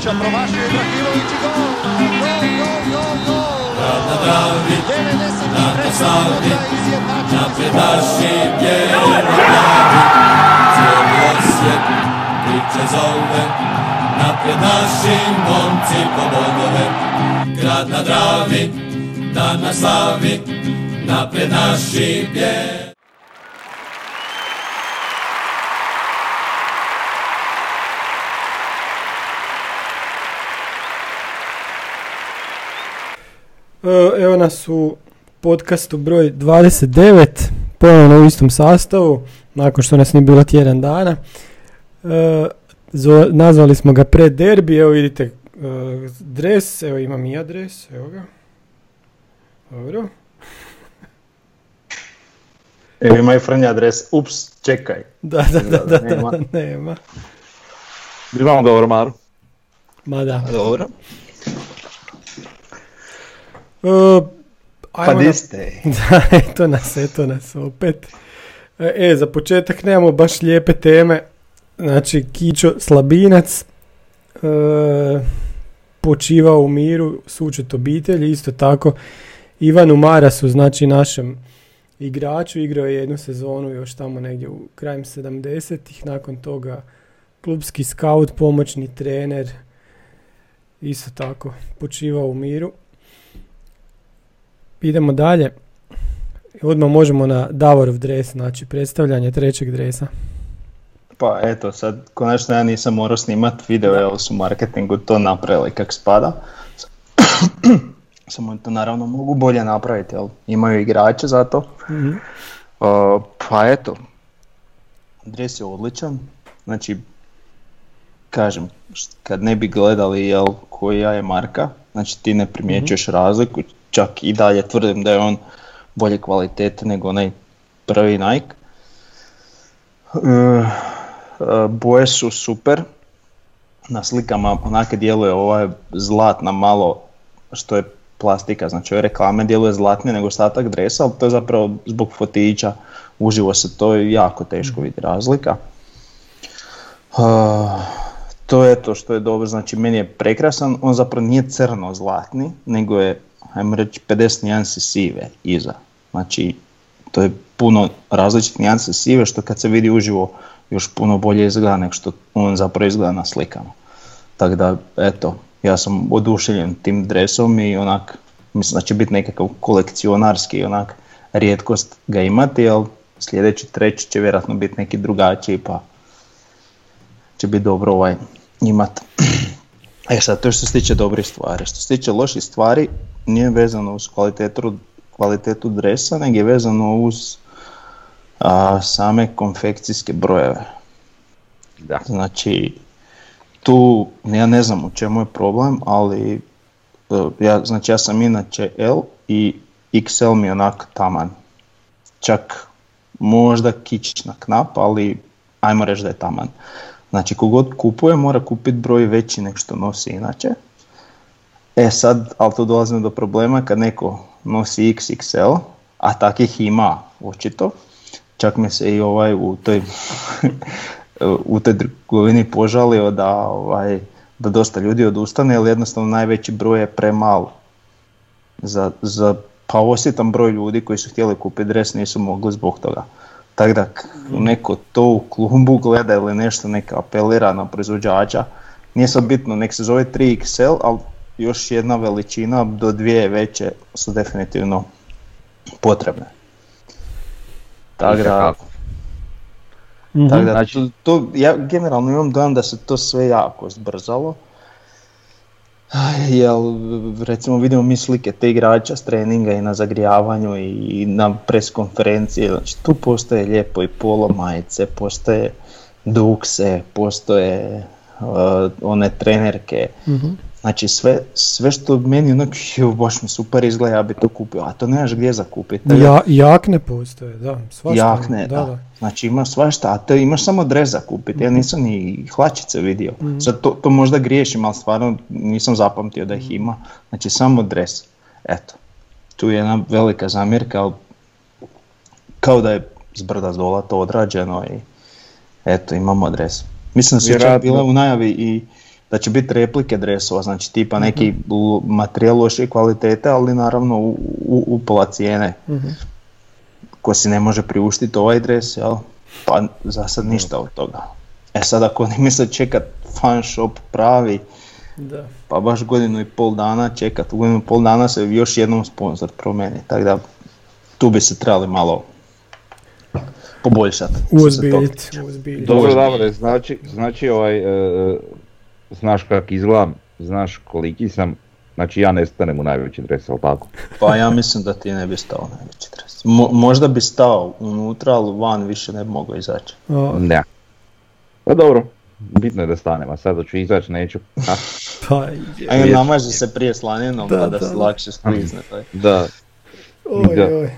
Ibrahimovića, promašio Ibrahimović i gol! Gol, gol, gol, gol! Grad na Dravi, 93. na Savi, minuta izjednačen napred naši bijeli glavi. Cijeli osjet priče zove, napred naši momci po bodove. Grad na Dravi, dan na slavi, napred naši bijeli. Evo nas u podcastu broj 29, ponovno u istom sastavu, nakon što nas nije bilo tjedan dana. E, zo- nazvali smo ga pred derbi, evo vidite e, dres, evo imam i ja dres, evo ga. Dobro. Evo ima i Frnja adres, ups, čekaj. Da, da, da, da, da, Nema. nema. Imamo ga u ormaru. Ma da. Dobro. E, Pa ste? Da, eto nas, eto nas opet. E, E, za početak nemamo baš lijepe teme. Znači, Kićo Slabinac e, počivao u miru, sučet obitelji, isto tako Ivanu Marasu, znači našem igraču, igrao je jednu sezonu još tamo negdje u krajem 70-ih, nakon toga klubski scout, pomoćni trener, isto tako počivao u miru. Idemo dalje. Odmah možemo na Davorov dres, znači predstavljanje trećeg dresa. Pa eto, sad konačno ja nisam morao snimat video, jer su marketingu to napravili kak spada. Samo to naravno mogu bolje napraviti, jel imaju igrače za to. Mhm. Uh, pa eto, dres je odličan, znači, kažem, kad ne bi gledali jel, koja je marka, znači ti ne primjećuješ razliku, čak i dalje tvrdim da je on bolje kvalitete nego onaj prvi Nike. Uh, boje su super, na slikama onake djeluje ova zlatna malo što je plastika, znači ove reklame djeluje zlatnije nego ostatak dresa, ali to je zapravo zbog fotića, uživo se to jako teško vidi razlika. Uh, to je to što je dobro, znači meni je prekrasan, on zapravo nije crno zlatni, nego je, ajmo reći, 50 nijansi sive iza. Znači, to je puno različitih nijansi sive, što kad se vidi uživo još puno bolje izgleda nego što on zapravo izgleda na slikama. Tako da, eto, ja sam oduševljen tim dresom i onak, mislim da će biti nekakav kolekcionarski onak rijetkost ga imati, ali sljedeći treći će vjerojatno biti neki drugačiji pa će biti dobro ovaj imat. E sad, to što se tiče dobrih stvari. Što se tiče loših stvari, nije vezano uz kvalitetu, kvalitetu dresa, nego je vezano uz a, same konfekcijske brojeve. Da. Znači, tu ja ne znam u čemu je problem, ali e, ja, znači ja sam inače L i XL mi je onak taman. Čak možda kičić na knap, ali ajmo reći da je taman. Znači kogod kupuje mora kupiti broj veći nego što nosi inače. E sad, ali tu dolazimo do problema kad neko nosi XXL, a takih ima očito. Čak mi se i ovaj u toj u toj trgovini požalio da, ovaj, da dosta ljudi odustane, jer jednostavno najveći broj je premal za, za pa osjetan broj ljudi koji su htjeli kupiti dres nisu mogli zbog toga. Tako da k- neko to u klubu gleda ili nešto neka apelira na proizvođača, nije sad bitno, nek se zove 3XL, ali još jedna veličina do dvije veće su definitivno potrebne. Tako da. Mhm. tako da Znači- to, to- ja generalno imam dojam da se to sve jako zbrzalo. Jel, recimo vidimo mi slike te igrača s treninga i na zagrijavanju i na pres konferenciji, znači tu postoje lijepo i polo majice, postoje dukse, postoje uh, one trenerke, Mhm. Znači sve, sve što meni onak, jo, baš mi super izgleda, ja bi to kupio, a to nemaš gdje zakupiti. Ja, jakne postoje, da. Svašta. Jakne, da, da, da. Znači ima svašta, a to imaš samo dres za kupiti, ja nisam ni hlačice vidio. Mhm. Sad to, to možda griješim, ali stvarno nisam zapamtio da ih ima. Znači samo dres. Eto, tu je jedna velika zamjerka, ali kao da je s brda s dola to odrađeno i eto, imamo dres. Mislim da su čak bile u najavi i da će biti replike dresova, znači tipa neki l- materijal lošije kvalitete, ali naravno u, u, u pola cijene. Ko si ne može priuštiti ovaj dres, jel? Pa za sad ništa od toga. E sad ako oni misle čekat fan shop pravi, Da. pa baš godinu i pol dana čekat, u godinu i pol dana se još jednom sponsor promijeni, tako da tu bi se trebali malo poboljšati. Uozbiljiti. uozbiljiti. Dobro, Davore, znači, znači ovaj, e, e, znaš kak izgledam, znaš koliki sam, znači ja ne stanem u najveći dres, ali tako? Pa ja mislim da ti ne bi stao najveći dres. Mo- možda bi stao unutra, ali van više ne bi mogao izaći. Ne. Pa dobro, bitno je da stanem, a sada ću izaći, neću. Pa, je. Namaži se prije slaninom Da, pa da, da, se da. lakše sklizne. taj. Da, Oj, Da. oj.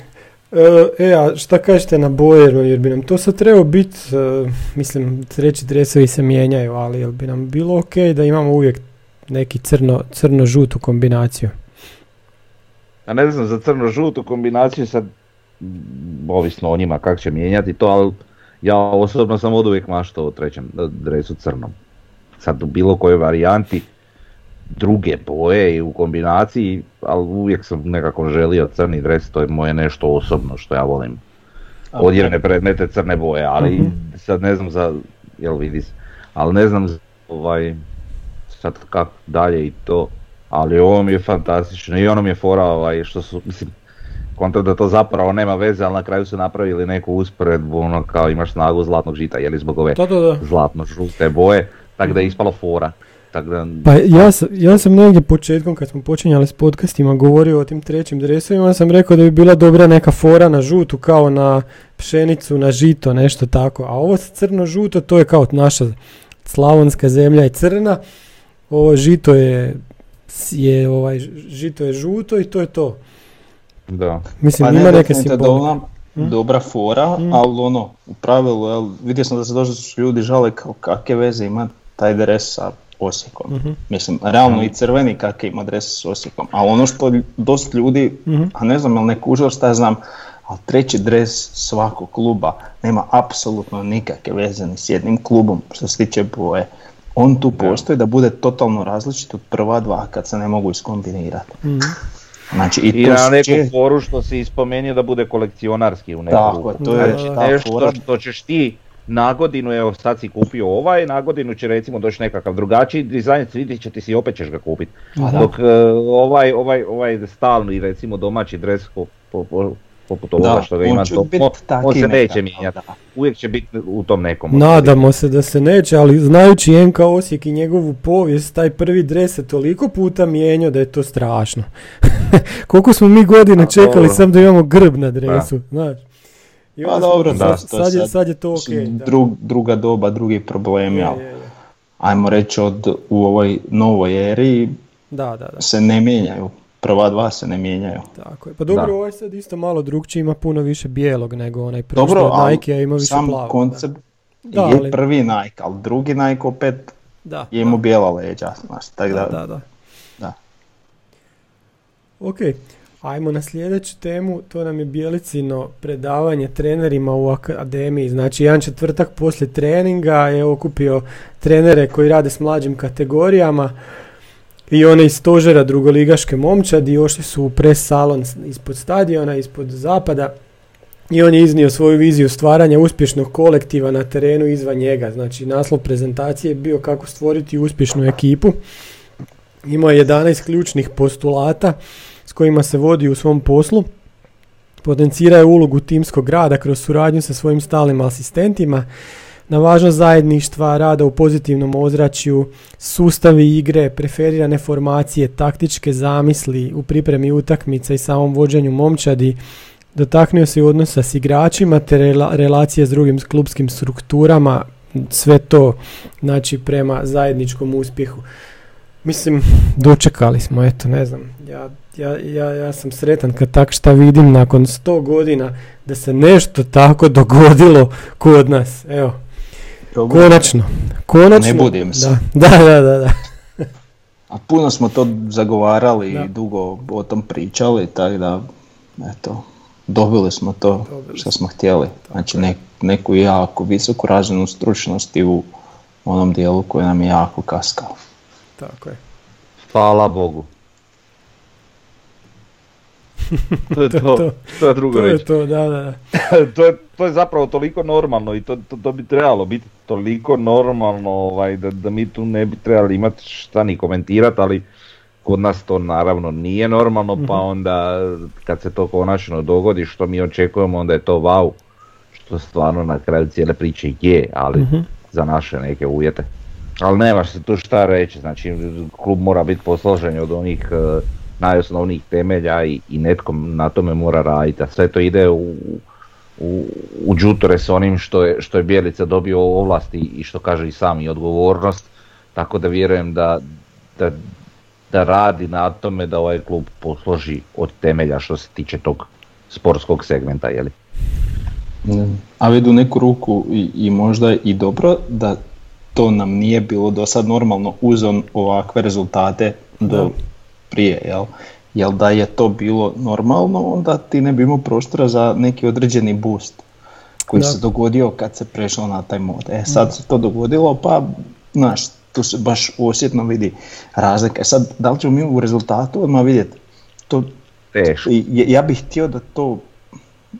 E, E, a šta kažete na boje, jer bi nam to sad trebao biti, e, mislim, treći dresovi se mijenjaju, ali jel bi nam bilo ok da imamo uvijek neki crno, crno-žutu kombinaciju? a ne znam, za crno-žutu kombinaciju sad, ovisno o njima kako će mijenjati to, ali ja osobno sam od uvijek maštao o trećem dresu crnom. Sad u bilo kojoj varijanti, druge boje i u kombinaciji, ali uvijek sam nekako želio crni dres, to je moje nešto osobno što ja volim. Odjevne predmete crne boje, ali Mhm. sad ne znam za, jel vidi se, ali ne znam za, ovaj, sad kako dalje i to, ali ovo mi je fantastično i ono mi je fora ovaj, što su, mislim, kontra da to zapravo nema veze, ali na kraju su napravili neku usporedbu, ono kao imaš snagu zlatnog žita, jeli zbog ove Da, da, da. zlatno-žute boje, tako da je ispalo fora. Tako da, Pa ja sam, ja sam negdje početkom kad smo počinjali s podcastima govorio o tim trećim dresovima, onda sam rekao da bi bila dobra neka fora na žutu kao na pšenicu, na žito, nešto tako. A ovo crno-žuto to je kao naša slavonska zemlja je crna, ovo žito je, je ovaj, žito je žuto i to je to. da. Mislim, Pa ne, ima neke definitivno da simbolike. ona Mm. dobra fora, Mm. ali ono, u pravilu, jel, vidio sam da se dosta su ljudi žale kao kakve veze ima taj dres sa Osijekom. Mhm. Mislim, realno i crveni kakve ima dres s Osijekom, ali ono što dosta ljudi, Mhm. a ne znam jel ne kužio šta znam, ali treći dres svakog kluba nema apsolutno nikakve veze ni s jednim klubom što se tiče boje. On tu postoji da bude totalno različit od prva dva kad se ne mogu iskombinirati. Mhm. Znači, i, I to na neku če- foru što si ispomenuo da bude kolekcionarski u neku Tako ruku. to je Znači ta nešto fora. što ćeš ti na godinu, evo sad si kupio ovaj, na godinu će recimo doći nekakav drugačiji dizajn, vidit će ti si opet ćeš ga kupiti. Dok e, ovaj, ovaj, ovaj stalni recimo domaći dres po, po, po- poput ovoga što ga ima, to, on, se neće mijenjati. Uvijek će biti u tom nekom. Nadamo se da se neće, ali znajući NK Osijek i njegovu povijest, taj prvi dres se toliko puta mijenjao da je to strašno. Koliko smo mi godina čekali sam da imamo grb na dresu, znaš. I Pa onda smo- dobro, sad, da, to je sad, je, sad- sad je to ok. drug- druga doba, drugi problemi, Je, ali je, je. ajmo reći od, u ovoj novoj eri Da, da, da. se ne mijenjaju. Prva dva se ne mijenjaju. Tako je. Pa dobro, Da. ovaj sad isto malo drugčiji, ima puno više bijelog nego onaj prošli Dobro, od Nike, a ima više sam plavog. koncept Da, je ali- prvi Nike, ali drugi Nike opet Da, je imao bijela leđa, znaš, tako da, da, da. da. Ok, ajmo na sljedeću temu, to nam je Bjelicino predavanje trenerima u akademiji. Znači, jedan četvrtak poslije treninga je okupio trenere koji rade s mlađim kategorijama i one iz stožera drugoligaške momčadi, ošli su u pres salon ispod stadiona, ispod zapada i on je iznio svoju viziju stvaranja uspješnog kolektiva na terenu izvan njega. Znači, naslov prezentacije je bio kako stvoriti uspješnu ekipu. Imao je 11 ključnih postulata s kojima se vodi u svom poslu. Potencira ulogu timskog rada kroz suradnju sa svojim stalnim asistentima, na važnost zajedništva, rada u pozitivnom ozračju, sustavi igre, preferirane formacije, taktičke zamisli u pripremi utakmica i samom vođenju momčadi, dotaknuo se i odnosa s igračima te rela- relacije s drugim klubskim strukturama, sve to znači prema zajedničkom uspjehu. Mislim, dočekali smo, eto, ne znam, ja, ja, ja, ja sam sretan kad tak šta vidim nakon 100 godina da se nešto tako dogodilo kod nas, evo, konačno, konačno. Ne budim se. Da, da, da, da, da. A puno smo to zagovarali Da. i dugo o tom pričali, tako da, eto, dobili smo to Dobili što smo htjeli. Znači ne- neku jako visoku razinu stručnosti u onom dijelu koji nam je jako kaskao. Tako je. Hvala Bogu. to je To je to, to. to je drugo To je reći. to, da, da, to, je, to je zapravo toliko normalno i to, to, to bi trebalo biti toliko normalno ovaj, da, da mi tu ne bi trebali imati šta ni komentirati, ali kod nas to naravno nije normalno, pa onda kad se to konačno dogodi što mi očekujemo onda je to wow, što stvarno na kraju cijele priče je, ali za naše neke uvjete. Ali nemaš se tu šta reći, znači klub mora biti posložen od onih e, najosnovnijih temelja i, i netko na tome mora raditi, a sve to ide u, u, u džutore s onim što je, što je Bjelica dobio ovlasti i što kaže i sam i odgovornost, tako da vjerujem da, da, da radi na tome da ovaj klub posloži od temelja što se tiče tog sportskog segmenta, jeli? A vidu neku ruku i, i možda i dobro da to nam nije bilo do sad normalno uz on ovakve rezultate do Da. Prije, jel? Jel da je to bilo normalno, onda ti ne bi imao prostora za neki određeni boost koji Da. se dogodio kad se prešlo na taj mod. E sad se to dogodilo, pa znaš, tu se baš osjetno vidi razlika. E sad, da li ćemo mi u rezultatu odmah vidjeti? To Teško. ja bih htio da to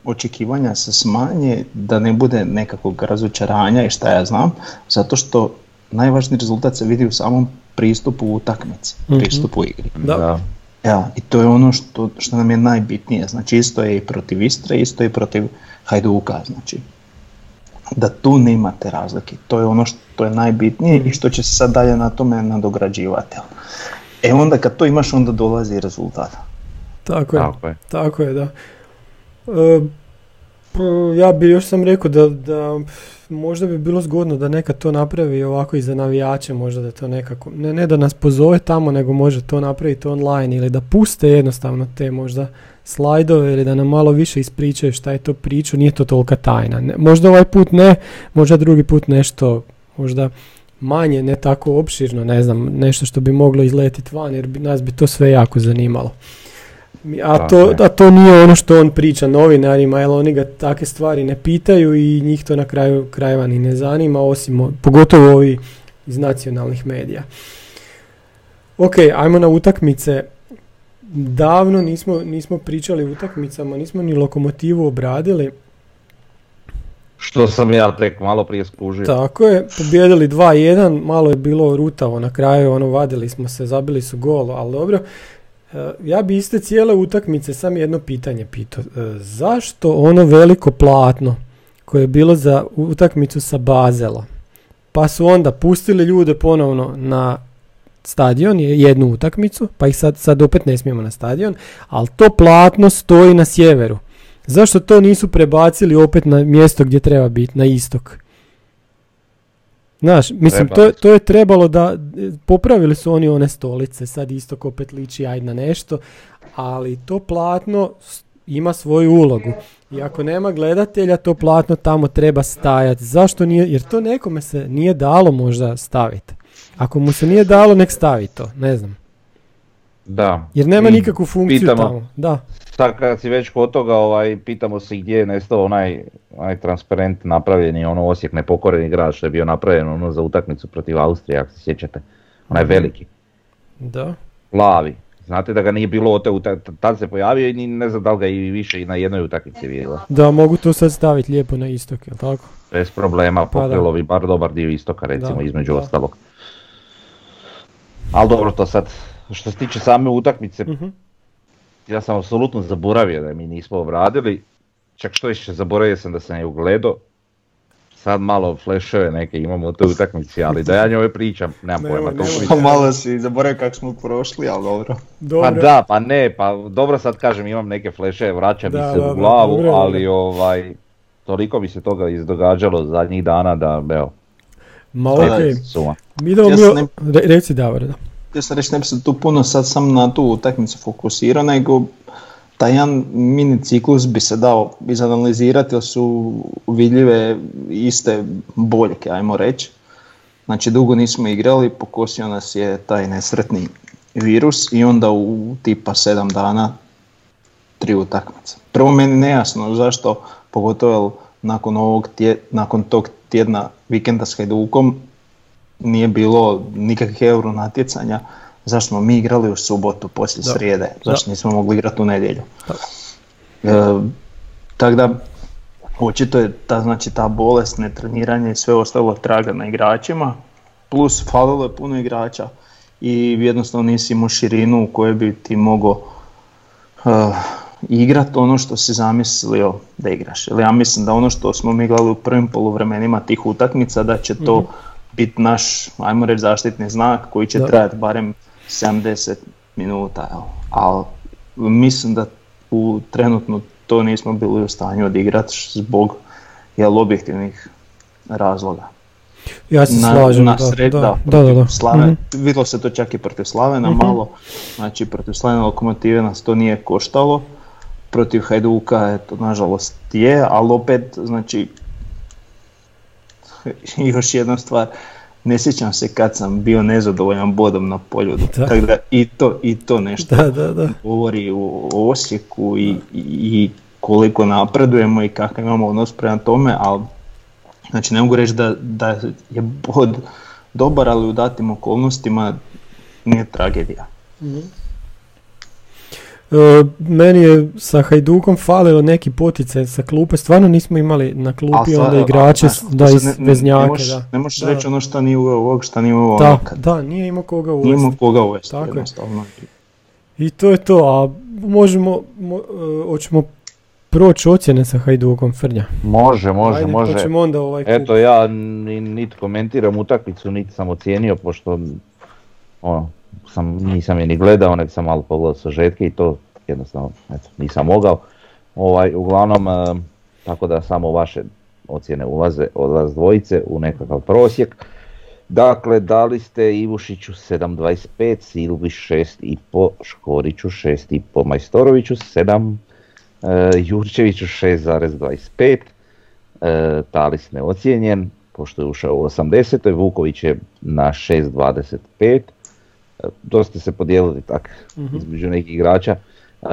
očekivanja se smanje, da ne bude nekakvog razočaranja i šta ja znam, zato što najvažniji rezultat se vidi u samom pristupu u utakmici, pristupu igri. Da. Evo, i to je ono što, što nam je najbitnije, znači isto je i protiv Istre, isto je i protiv Hajduka, znači da tu nemate razlike, to je ono što je najbitnije i što će se sad dalje na tome nadograđivati. E onda kad to imaš, onda dolazi i rezultat. Tako je. Tako je. Tako je, da. E, ja bi još sam rekao da, da možda bi bilo zgodno da nekad to napravi ovako i za navijače, možda da to nekako, ne, ne da nas pozove tamo, nego može to napraviti online ili da puste jednostavno te možda slajdove ili da nam malo više ispričaju šta je to priču, nije to tolika tajna. Ne, možda ovaj put ne, možda drugi put nešto, možda manje, ne tako opširno, ne znam, nešto što bi moglo izletiti van jer bi, nas bi to sve jako zanimalo. A to, a to nije ono što on priča novinarima, jer oni ga takve stvari ne pitaju i njih to na kraju krajeva ni ne zanima, osim, pogotovo ovi iz nacionalnih medija. Ok, ajmo na utakmice. Davno nismo, nismo pričali o utakmicama, nismo ni lokomotivu obradili. Što sam ja tek malo prije skužio. Tako je, pobijedili 2-1, malo je bilo rutavo na kraju, ono vadili smo se, zabili su gol, ali dobro. E, Ja bi iste cijele utakmice sam jedno pitanje pitao. E, Zašto ono veliko platno koje je bilo za utakmicu sa Bazela, pa su onda pustili ljude ponovno na stadion, je- jednu utakmicu, pa ih sad, sad opet ne smijemo na stadion, ali to platno stoji na sjeveru. Zašto to nisu prebacili opet na mjesto gdje treba biti, na istok? Znaš, mislim, to, to je trebalo da, popravili su oni one stolice, sad istok opet liči aj na nešto, ali to platno ima svoju ulogu. I ako nema gledatelja, to platno tamo treba stajati. Zašto nije? Jer to nekome se nije dalo možda staviti. Ako mu se nije dalo, nek stavi to, ne znam. Da. Jer nema I nikakvu funkciju pitamo, tamo. Da, Sad kad si već kod toga, ovaj, pitamo se gdje je nestao onaj, onaj transparent napravljeni, ono Osijek nepokoreni grad što je bio napravljen ono za utakmicu protiv Austrije, ako se sjećate. Onaj veliki, da. plavi. Znate da ga nije bilo od te tad se pojavio i ne znam da li ga i više i na jednoj utakmici bilo. Da, mogu to sad staviti lijepo na istok, jel tako? Bez problema, Pa pokrilo bi bar dobar dio istoka recimo Da, između da. ostalog. Ali dobro to sad, što se tiče same utakmice, Mhm. ja sam apsolutno zaboravio da mi nismo obradili. Čak što više zaboravio sam da sam je ugledao. Sad malo fleševe neke imamo u toj utakmici, ali da ja njoj pričam, nemam Nemoj, pojma. nemoj. pričam. Malo si zaboravio kako smo prošli, ali dobro. Dobro. Pa da, pa ne, pa dobro sad kažem imam neke fleševe, vraća mi se da, u glavu, dobro, ali dobro. ovaj, toliko mi se toga izdogađalo zadnjih dana da, evo, Ma Da, okej. suma. Mi idemo Ja mi... reci Davor, da. Ja sam reći, ne bi se tu puno sad sam na tu utakmicu fokusirao, nego taj jedan mini ciklus bi se dao izanalizirati, jer su vidljive iste boljke, ajmo reći. Znači, dugo nismo igrali, pokosio nas je taj nesretni virus i onda u tipa sedam dana tri utakmice. Prvo meni nejasno zašto, pogotovo nakon, ovog tje- nakon tog tjedna vikenda s Hajdukom, nije bilo nikakvih euro natjecanja, zašto smo mi igrali u subotu poslije Da. srijede, zašto Da. nismo mogli igrati u nedjelju. Da. E, tako da, očito je ta, znači, ta bolest, netreniranje i sve ostalo traga na igračima, plus falilo je puno igrača i jednostavno nisi imao širinu u kojoj bi ti mogao uh, igrat ono što si zamislio da igraš. Jer ja mislim da ono što smo mi gledali u prvim poluvremenima tih utakmica, da će to biti naš, ajmo reći, zaštitni znak koji će Da. trajati barem 70 minuta. jel. Ali mislim da u trenutno to nismo bili u stanju odigrati zbog jel, objektivnih razloga. Ja se Na, slažem. na sred- da, da, da, da, da. Slave, Mhm. Vidjelo se to čak i protiv Slavena Mhm. malo, znači protiv Slavena lokomotive nas to nije koštalo, protiv Hajduka je to nažalost je, ali opet znači još jedna stvar, ne sjećam se kad sam bio nezadovoljan bodom na poljudu, Da. tako da i to, i to nešto Da, da, da. govori o Osijeku i, i koliko napredujemo i kakav imamo odnos prema tome, ali znači ne mogu reći da, da je bod dobar, ali u datim okolnostima nije tragedija. E, meni je sa Hajdukom falilo neki poticaj sa klupe, stvarno nismo imali na klupi onda igrače, da iz sad ne- ne- veznjake, ne možeš. Ne možeš reći ono šta nije uveo ovog, šta nije uveo Da, da, nije imao koga Nije uvesti. imao koga uvesti Tako jednostavno. I to je to, a možemo, mo, e, hoćemo proći ocjene sa Hajdukom Frnja. Može, može, Ajde, može. Pa ćemo onda ovaj. Eto, ja ni, niti komentiram utakmicu, niti sam ocijenio, pošto ono, sam, nisam je ni gledao, nego sam malo pogledao sažetke i to jednostavno eto, nisam mogao. Ovaj, uglavnom, e, tako da samo vaše ocjene ulaze od vas dvojice u nekakav prosjek. Dakle, dali ste Ivušiću 7.25, Silvi 6.5, Škoriću 6.5, Majstoroviću 7, e, Jurčeviću 6.25, e, Talis neocijenjen, pošto je ušao u 80. Vuković je na 6.25, e, dosta se podijelili tak Mhm. između nekih igrača. E,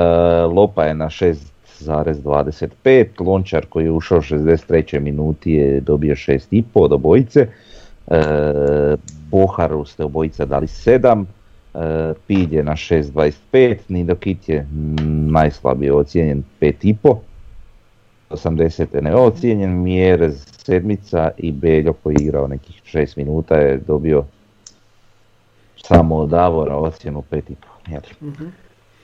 Lopa je na 6.25, Lončar koji je ušao u 63. minuti je dobio 6.5 od obojice, e, Boharu ste obojica dali 7, e, Pilj je na 6.25, Nidokit je najslabije ocijenjen 5.5, 80. neocijenjen, Mjerez sedmica i Beljo koji je igrao nekih 6 minuta je dobio samo od Davora ocjenu 5,5. jel? Mhm.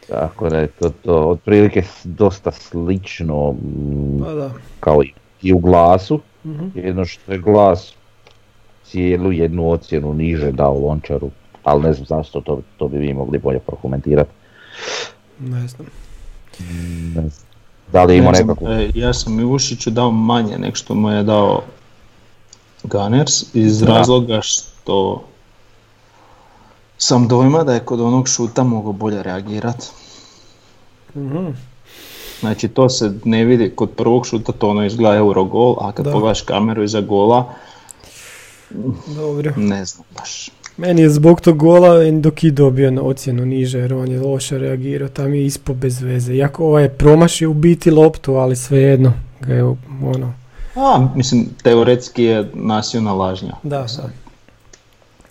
Tako da je to, to otprilike dosta slično mm, Pa da. kao i- i u glasu, Mhm. jedno što je glas cijelu jednu ocjenu niže dao Lončaru, ali ne znam zašto, to, to bi vi mogli bolje prokomentirati. Ne znam. Ne znam. Da li ima Ne znam, nekakvu... e, ja sam Ivušiću dao manje nego što mu je dao Gunners iz Da. razloga što sam dojma da je kod onog šuta mogao bolje reagirati. Mhm. Znači to se ne vidi kod prvog šuta, to ono izgleda Eurogol, a kad Da. pogledaš kameru iza gola, Dobro. ne znam baš. Meni je zbog tog gola Endoki dobio na ocjenu niže jer on je loše reagirao, tam je ispo bez veze. Iako ovaj je promašio u biti loptu, ali svejedno ga je ono, A, mislim, teoretski je nasio na lažnja. da, da.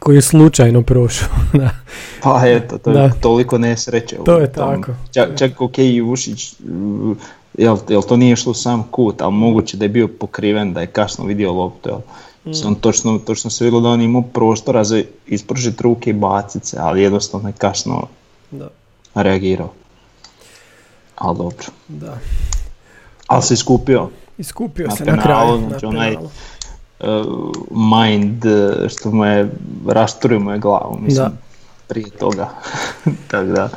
Koji je slučajno prošao, da. Pa eto, to je Da. toliko nesreće. To je tom. tako. Čak, čak ok, Ivušić, uh, jel, jel to nije u sam kut, ali moguće da je bio pokriven, da je kasno vidio loptu, jel. Mislim, on točno, točno se vidjelo da on imao prostora za ispružiti ruke i bacit se, ali jednostavno je kasno Da, reagirao. Ali dobro. da. Ali se iskupio. Iskupio Na se na penalu, kraju. Na znači onaj- penalu. Uh, mind uh, što mu je rasturio mu je glavu, mislim, Da. prije toga. Tako da,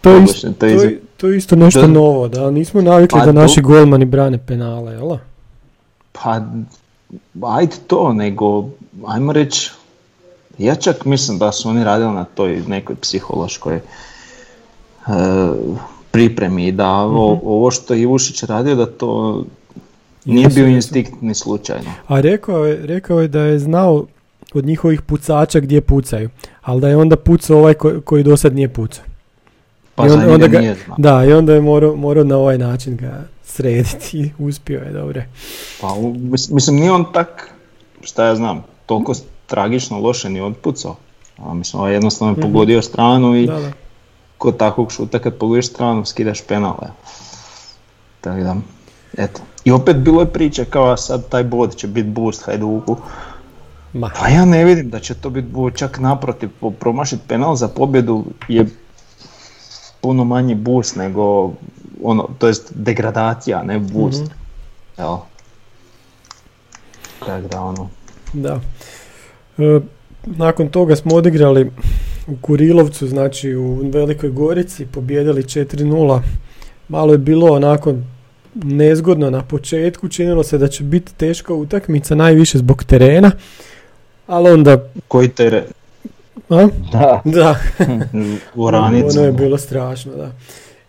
To isto, to to, je je, iz- to je isto nešto Da. novo, da nismo navikli Pa da naši golmani brane penale, jel? pa ajde to, nego ajmo reći, ja čak mislim da su oni radili na toj nekoj psihološkoj e, pripremi da ovo, ovo što je Ivušić radio da to nije bio jesu. instinkt ni slučajno. A rekao je, rekao je da je znao od njihovih pucača gdje pucaju, ali da je onda pucao ovaj ko- koji do sad nije pucao. Pa I za onda- ga- nije znao. Da, i onda je morao, morao na ovaj način ga srediti i uspio je, dobro. Pa, mislim, nije on tak, šta ja znam, toliko tragično loše ni otpucao. A mislim, ovaj jednostavno je pogodio stranu i. Da, da. kod takvog šuta kad pogodiš stranu skidaš penal. evo. Tako da, eto. I opet bilo je priče kao sad taj bod će biti boost Hajduku. Ma, Pa ja ne vidim da će to biti čak naprotiv, po- promašit penal za pobjedu je puno manji boost nego ono, to jest degradacija, ne boost. Mhm. Evo. Tako da ono, da. E, nakon toga smo odigrali u Kurilovcu, znači u Velikoj Gorici, pobjedili 4-0. Malo je bilo onako nezgodno na početku, činilo se da će biti teška utakmica, najviše zbog terena, ali onda, koji tere a? Da, da, u oranicu. ono je bilo strašno, da.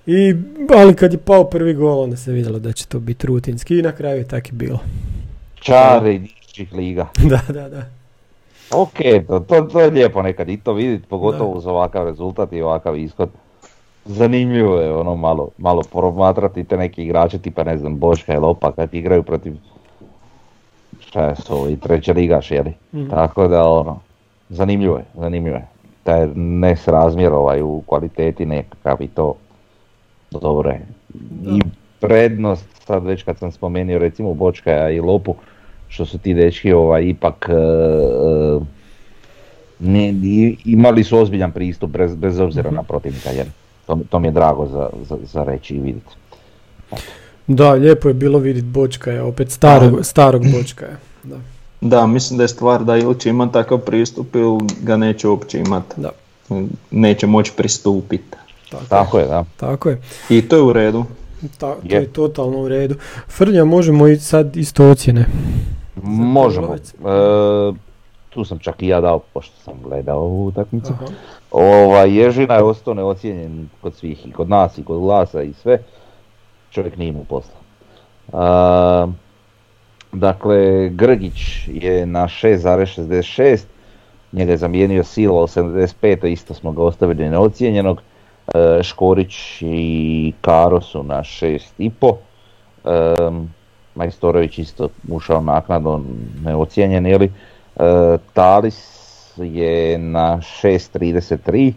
I, ali kad je pao prvi gol, onda se vidjelo da će to biti rutinski i na kraju je tak i bilo. čari nižih liga. da, da, da. Ok, to, to, to je lijepo nekad i to vidjeti, pogotovo uz ovakav rezultat i ovakav ishod. Zanimljivo je ono malo, malo promatrati te neki igrače tipa ne znam Boška i Lopa kad igraju protiv šta je to i treća ligaš jeli. Mhm. Tako da ono, zanimljivo je, zanimljivo je. Taj nesrazmjer ovaj u kvaliteti nekakav i to dobro je. I prednost, sad već kad sam spomenuo recimo Bočka i Lopu, što su ti dečki ovaj, ipak e, ne, imali su ozbiljan pristup bez, bez obzira na protivnika. Jer to, to mi je drago za, za, za reći i vidjeti. Da, lijepo je bilo vidjeti Bočkaja, opet starog, starog Bočkaja. Da, Da, mislim da je stvar da ili će imati takav pristup ili ga neće uopće imati. da, Neće moći pristupiti. tako, je, Tako je, da. tako je. I to je u redu. Ta, to Je. je totalno u redu. Frlja, možemo i sad isto ocjene. Možemo. E, tu sam čak i ja dao, pošto sam gledao ovu utakmicu. Aha. Ovaj, Ježina je ostao neocijenjen kod svih, i kod nas, i kod glasa, i sve. Čovjek nije mu posla. A, dakle, Grgić je na 6,66, njega je zamijenio Silva 85, isto smo ga ostavili neocijenjenog. E, Škorić i Karo su na 6,5. E, Majstorović isto ušao naknadno neocijenjen, jeli. E, Talis je na 6.33,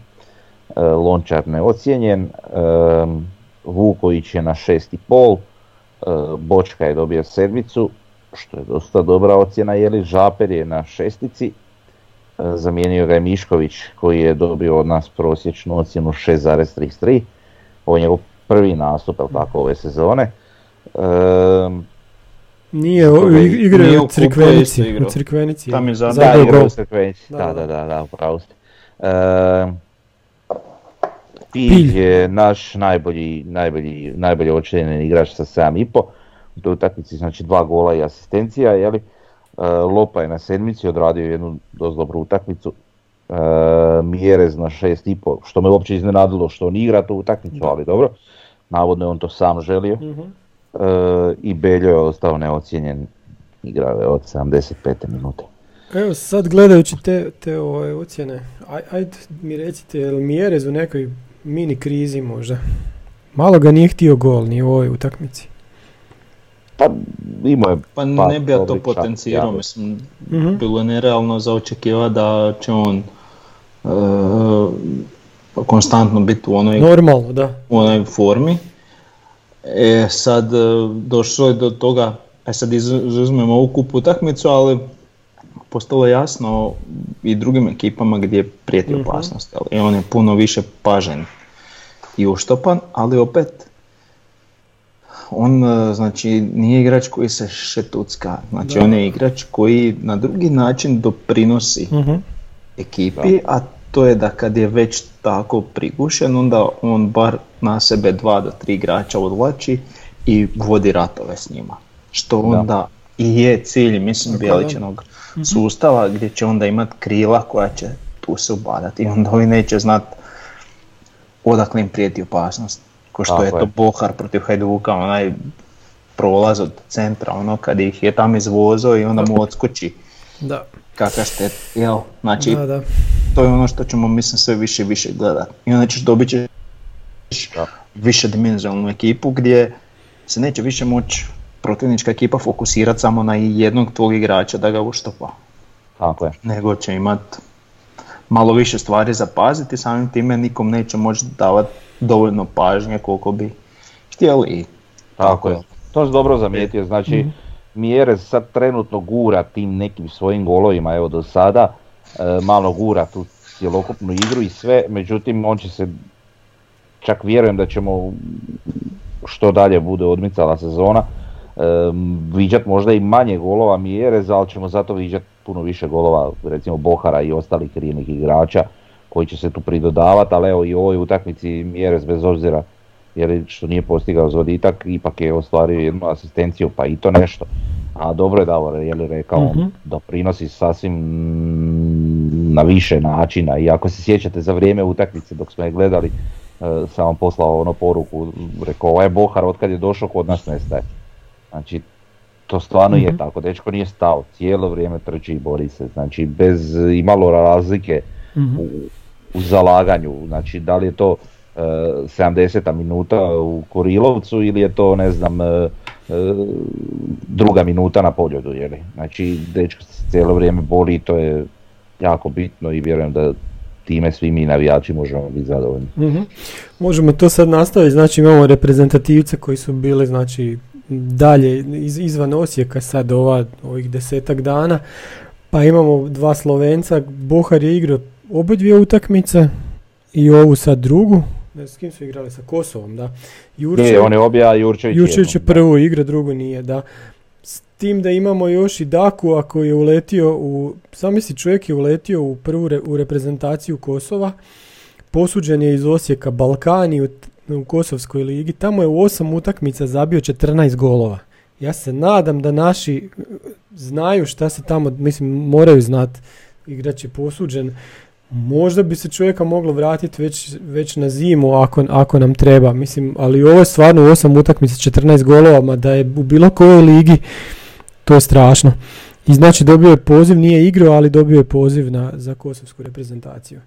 e, Lončar neocijenjen, e, Vuković je na 6.5, e, Bočka je dobio sedmicu, što je dosta dobra ocjena, Žaper je na šestici, zamijenio ga je Mišković koji je dobio od nas prosječnu ocjenu 6.33, ovo je njegov prvi nastup, tako, ove sezone. Nije, o, Koga je- ig- igraju nije u Crikvenici. igrao. U Crikvenici. Tam je za- Da, u Crkvenici. Da, Da, da. da, upravo ste. E, Pilj je naš najbolji, najbolji, najbolji ocijenjen igrač sa 7,5. U toj utakmici znači dva gola i asistencija, jeli. E, Lopa je na sedmici odradio jednu dosta dobru utakmicu. E, Mjerez na 6,5, što me uopće iznenadilo što on igra tu utakmicu, ali dobro. Navodno je on to sam želio. Mhm. E, I Beljo je ostao neocijenjen, igrao je od 75. minute. Evo sad gledajući te, te ove ocjene, aj, ajde mi recite, je li Mjerez u nekoj mini krizi možda? Malo ga nije htio gol, ni u ovoj utakmici. Pa imao je Pa Pa, ne bi ja to ja. mislim, Mhm. bilo je nerealno za očekivati da će on e, konstantno biti u onoj, Normalno, da. u onoj formi. E, sad e, došlo je do toga, e sad iz- izuzmemo ovu kupu utakmicu, ali postalo je jasno i drugim ekipama gdje prijeti Mhm. opasnost. I on je puno više pažen i uštopan, ali opet on e, znači nije igrač koji se šetucka, znači Da. on je igrač koji na drugi način doprinosi Mhm. ekipi, a to je da kad je već tako prigušen, onda on bar na sebe dva do tri igrača odvlači i vodi ratove s njima. Što Da. onda i je cilj, mislim, da. Bjelićinog sustava gdje će onda imat krila koja će tu se ubadati i onda ovi neće znat odakle im prijeti opasnost. Ko što Tako je to. Bohar protiv Hajduka, onaj prolaz od centra, ono kad ih je tam izvozo i onda mu odskoči Da, kakav štet, jel? Znači, da, da. to je ono što ćemo mislim sve više i više gledat. I onda ćeš dobit ćeš više dimenzionalnu ekipu gdje se neće više moći protivnička ekipa fokusirati samo na jednog tvog igrača da ga uštopa. Tako je. nego će imat malo više stvari za paziti, samim time nikom neće moći davati dovoljno pažnje koliko bi htjeli. i Tako je. To si dobro zamijetio, znači Mhm. Mjerez sad trenutno gura tim nekim svojim golovima, evo do sada, e, malo gura tu cjelokupnu igru i sve, međutim on će se, čak vjerujem da ćemo što dalje bude odmicala sezona, e, viđat možda i manje golova Mjerez, ali ćemo zato viđat puno više golova, recimo Bohara i ostalih krivnih igrača koji će se tu pridodavati, ali evo i u ovoj utakmici Mjerez bez obzira jer što nije postigao zoditak, ipak je ostvario jednu asistenciju, pa i to nešto. A dobro je Davor, je li rekao, Mhm. on doprinosi sasvim na više načina i ako se sjećate za vrijeme utakmice dok smo je gledali, e, sam vam poslao ono poruku, rekao ovaj Bohar otkad je došao kod nas nestaje. Znači, to stvarno Mhm. je tako, dečko nije stao, cijelo vrijeme trči i bori se, znači bez imalo razlike Mhm. u, u zalaganju, znači da li je to 70. minuta u Kurilovcu ili je to ne znam e, e, druga minuta na poljodu, je li? Znači dečko se cijelo vrijeme bori i to je jako bitno i vjerujem da time svi mi navijači možemo biti zadovoljni. Mhm. Možemo to sad nastaviti, znači imamo reprezentativce koji su bili znači dalje iz, izvan Osijeka sad ova, ovih desetak dana, pa imamo dva Slovenca, Bohar je igrao obe dvije utakmice i ovu sad drugu, ne s kim su igrali, sa Kosovom, da. Jurčević, Nije, on je obja, Jurčević, Jurčević je prvu igra, drugu nije, da. S tim da imamo još i Daku koji je uletio u, zamisli čovjek je uletio u prvu re- u reprezentaciju Kosova, posuđen je iz Osijeka Balkani u, u Kosovskoj ligi, tamo je u osam utakmica zabio 14 golova. Ja se nadam da naši e, znaju šta se tamo, mislim moraju znat, igrač je posuđen, možda bi se čovjeka moglo vratiti već, već na zimu ako, ako nam treba, mislim, ali ovo je stvarno u osam utakmica 14 golova, ma da je u bilo kojoj ligi, to je strašno. I znači dobio je poziv, nije igrao, ali dobio je poziv na, za kosovsku reprezentaciju.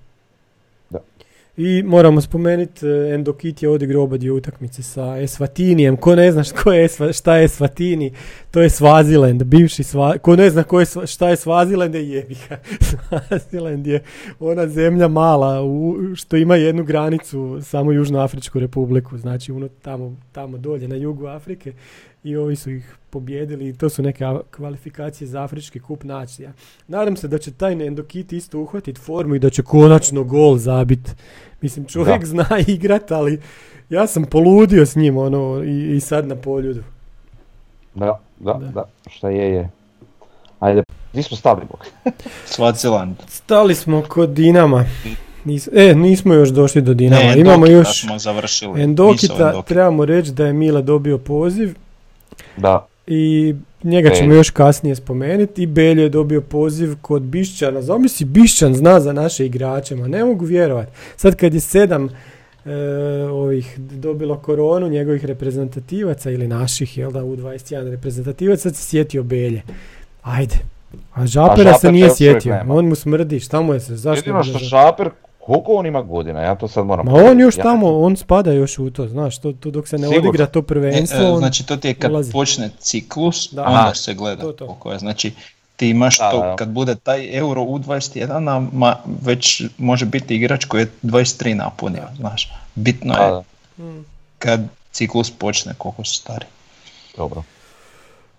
I moramo spomenuti, e, Endokit je odigrao oba dvije utakmice sa Esvatinijem. Ko ne zna što je šta je Esvatini, to je Svaziland, bivši Sva, Ko ne zna ko je, šta je Svaziland, je jebiga. Svaziland je ona zemlja mala u, što ima jednu granicu, samo Južnoafričku republiku, znači ono tamo, tamo dolje na jugu Afrike i ovi su ih pobjedili i to su neke kvalifikacije za Afrički kup nacija. Nadam se da će taj Endokit isto uhvatiti formu i da će konačno gol zabit. Mislim, čovjek Da. zna igrat, ali ja sam poludio s njim ono i, i sad na poljudu. Da, da, Da. da, šta je je. Ajde, gdje smo stali, Bog? Svaziland. Stali smo kod Dinama. Nis- e, nismo još došli do Dinama. Ne, Imamo Endokita još smo završili. Endokita, Endokita. trebamo reći da je Mila dobio poziv Da, i njega ćemo Belje. još kasnije spomenuti. I Beljo je dobio poziv kod Bišćana. Zamisli, Bišćan zna za naše igrače, ma ne mogu vjerovati. Sad kad je sedam e, ovih dobilo koronu, njegovih reprezentativaca ili naših, jel da, u 21 reprezentativaca, sad se sjetio Belje. Ajde. A Žapera se Žaper nije sjetio, nema. on mu smrdi, šta mu je se, zašto? jedino što Šaper, koliko on ima godina, ja to sad moram Ma on još Ja- tamo, on spada još u to, znaš, to, to dok se ne Sigurno. odigra to E, prvenstvo, e, on- znači to ti je kad ulazi. počne ciklus, Da. onda Aha. se gleda To, to. koliko je. Znači ti imaš Da, to, da, kad bude taj euro u 21, ma već može biti igrač koji je 23 napunio, znaš. Bitno Da, je da, Mm. kad ciklus počne koliko su stari. dobro.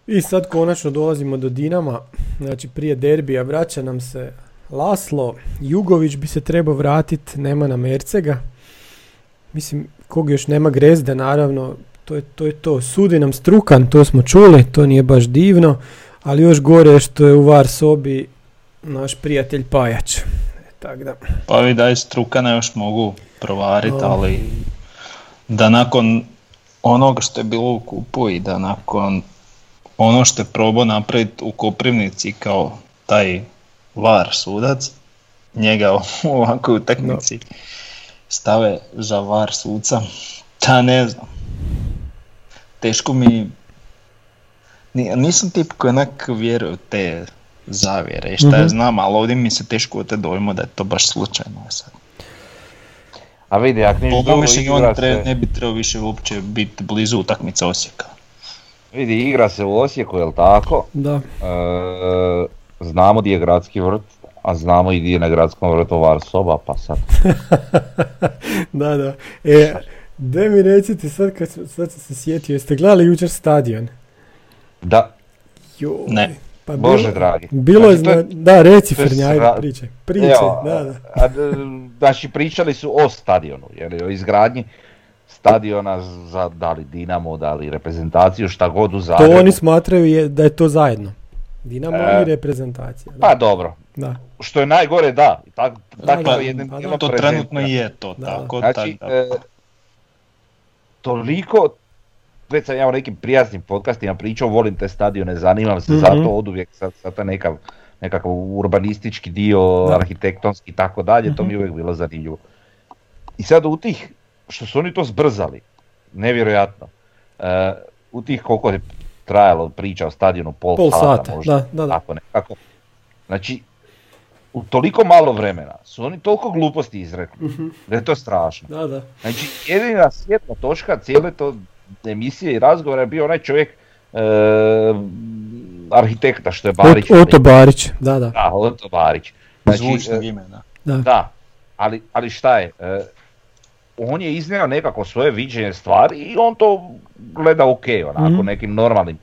I sad konačno dolazimo do Dinama, znači prije derbija vraća nam se Laslo, Jugović bi se trebao vratiti, nema nam Ercega. Mislim, kog još nema Grezde, naravno, to je, to je to. Sudi nam Strukan, to smo čuli, to nije baš divno, ali još gore je što je u var sobi naš prijatelj Pajač. E, tak da. Pa vi daj strukana još mogu provariti, Da. ali da nakon onoga što je bilo u kupu i da nakon ono što je probao napraviti u Koprivnici kao taj var sudac, njega u ovakvoj utakmici stave za var suca, ta ne znam. Teško mi, ni- nisam tip koji onak vjeruje u te zavjere i šta Mhm. ja znam, ali ovdje mi se teško te dojmo da je to baš slučajno sad. A vidi, ako mi se i igra on tre- ne bi trebao više uopće biti blizu utakmice Osijeka. vidi, igra se u Osijeku, jel tako? Da. E, znamo di je gradski vrt, a znamo i di je na gradskom vrtu Varsova, pa sad. da, da. E, daj mi recite sad kad sad sam se sjetio, jeste gledali jučer stadion? Da, Joj. Ne. Pa Bože bilo, dragi. Bilo je, Znači, to je- zna- da, reci to je Frnja, ajde, sra- pričaj. Pričaj, Evo, da, da. a, d- znači pričali su o stadionu, jer o izgradnji stadiona za da li Dinamo, da li reprezentaciju, šta god u To Zagrebu. oni smatraju je, da je to zajedno. Dinamo E, i reprezentacija. Da. Pa dobro, da. što je najgore da, i tak, tako da, jednim pa da. To trenutno je to, Da. tako Znači, da. e, toliko, već sam ja u nekim prijatnim podcastima pričao, volim te stadione, zanimam se Mhm. za to od uvijek, sad, sad to je nekav, nekakav urbanistički dio, Da. arhitektonski i tako dalje, to mi je uvijek bilo zanimljivo. I sad u tih, što su oni to zbrzali, nevjerojatno, e, u tih koliko je trajalo priča o stadionu, pol, Pol sata, sata, možda, da, da, da. tako nekako. Znači, u toliko malo vremena su oni toliko gluposti izrekli, Mhm. da je to strašno. Da, da. Znači, jedina svjetla točka cijele to emisije i razgovora je bio onaj čovjek e, arhitekta što je Barić. Ot- Oto Barić, da, da. Da, Oto Barić. Znači, Zvučnog e, imena. da. da, ali, ali šta je, e, on je iznio nekako svoje viđenje stvari i on to gleda ok, onako, Mhm. nekim normalnim.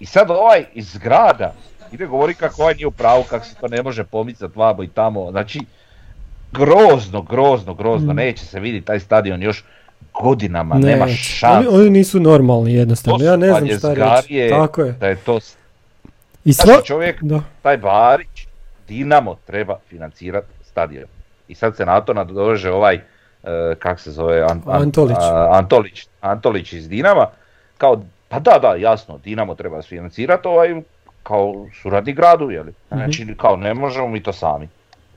I sad ovaj iz grada ide govori kako ovaj nije u pravu, kako se to ne može pomicati vamo i tamo, znači grozno, grozno, grozno, Mhm. neće se vidjeti taj stadion još godinama, nema neće. šanse. Oni, oni nisu normalni jednostavno, To ja ne znam šta reći. Tako je. Da je to I sva... Znači čovjek, Da. taj Barić, Dinamo treba financirati stadion. I sad se na to nadoveže ovaj, kak se zove, An- An- Antolić. a, Antolić, Antolić iz Dinama, kao, pa da, da, jasno, Dinamo treba financirati ovaj, kao suradni gradu, jeli? Mhm. Znači, kao, ne možemo mi to sami.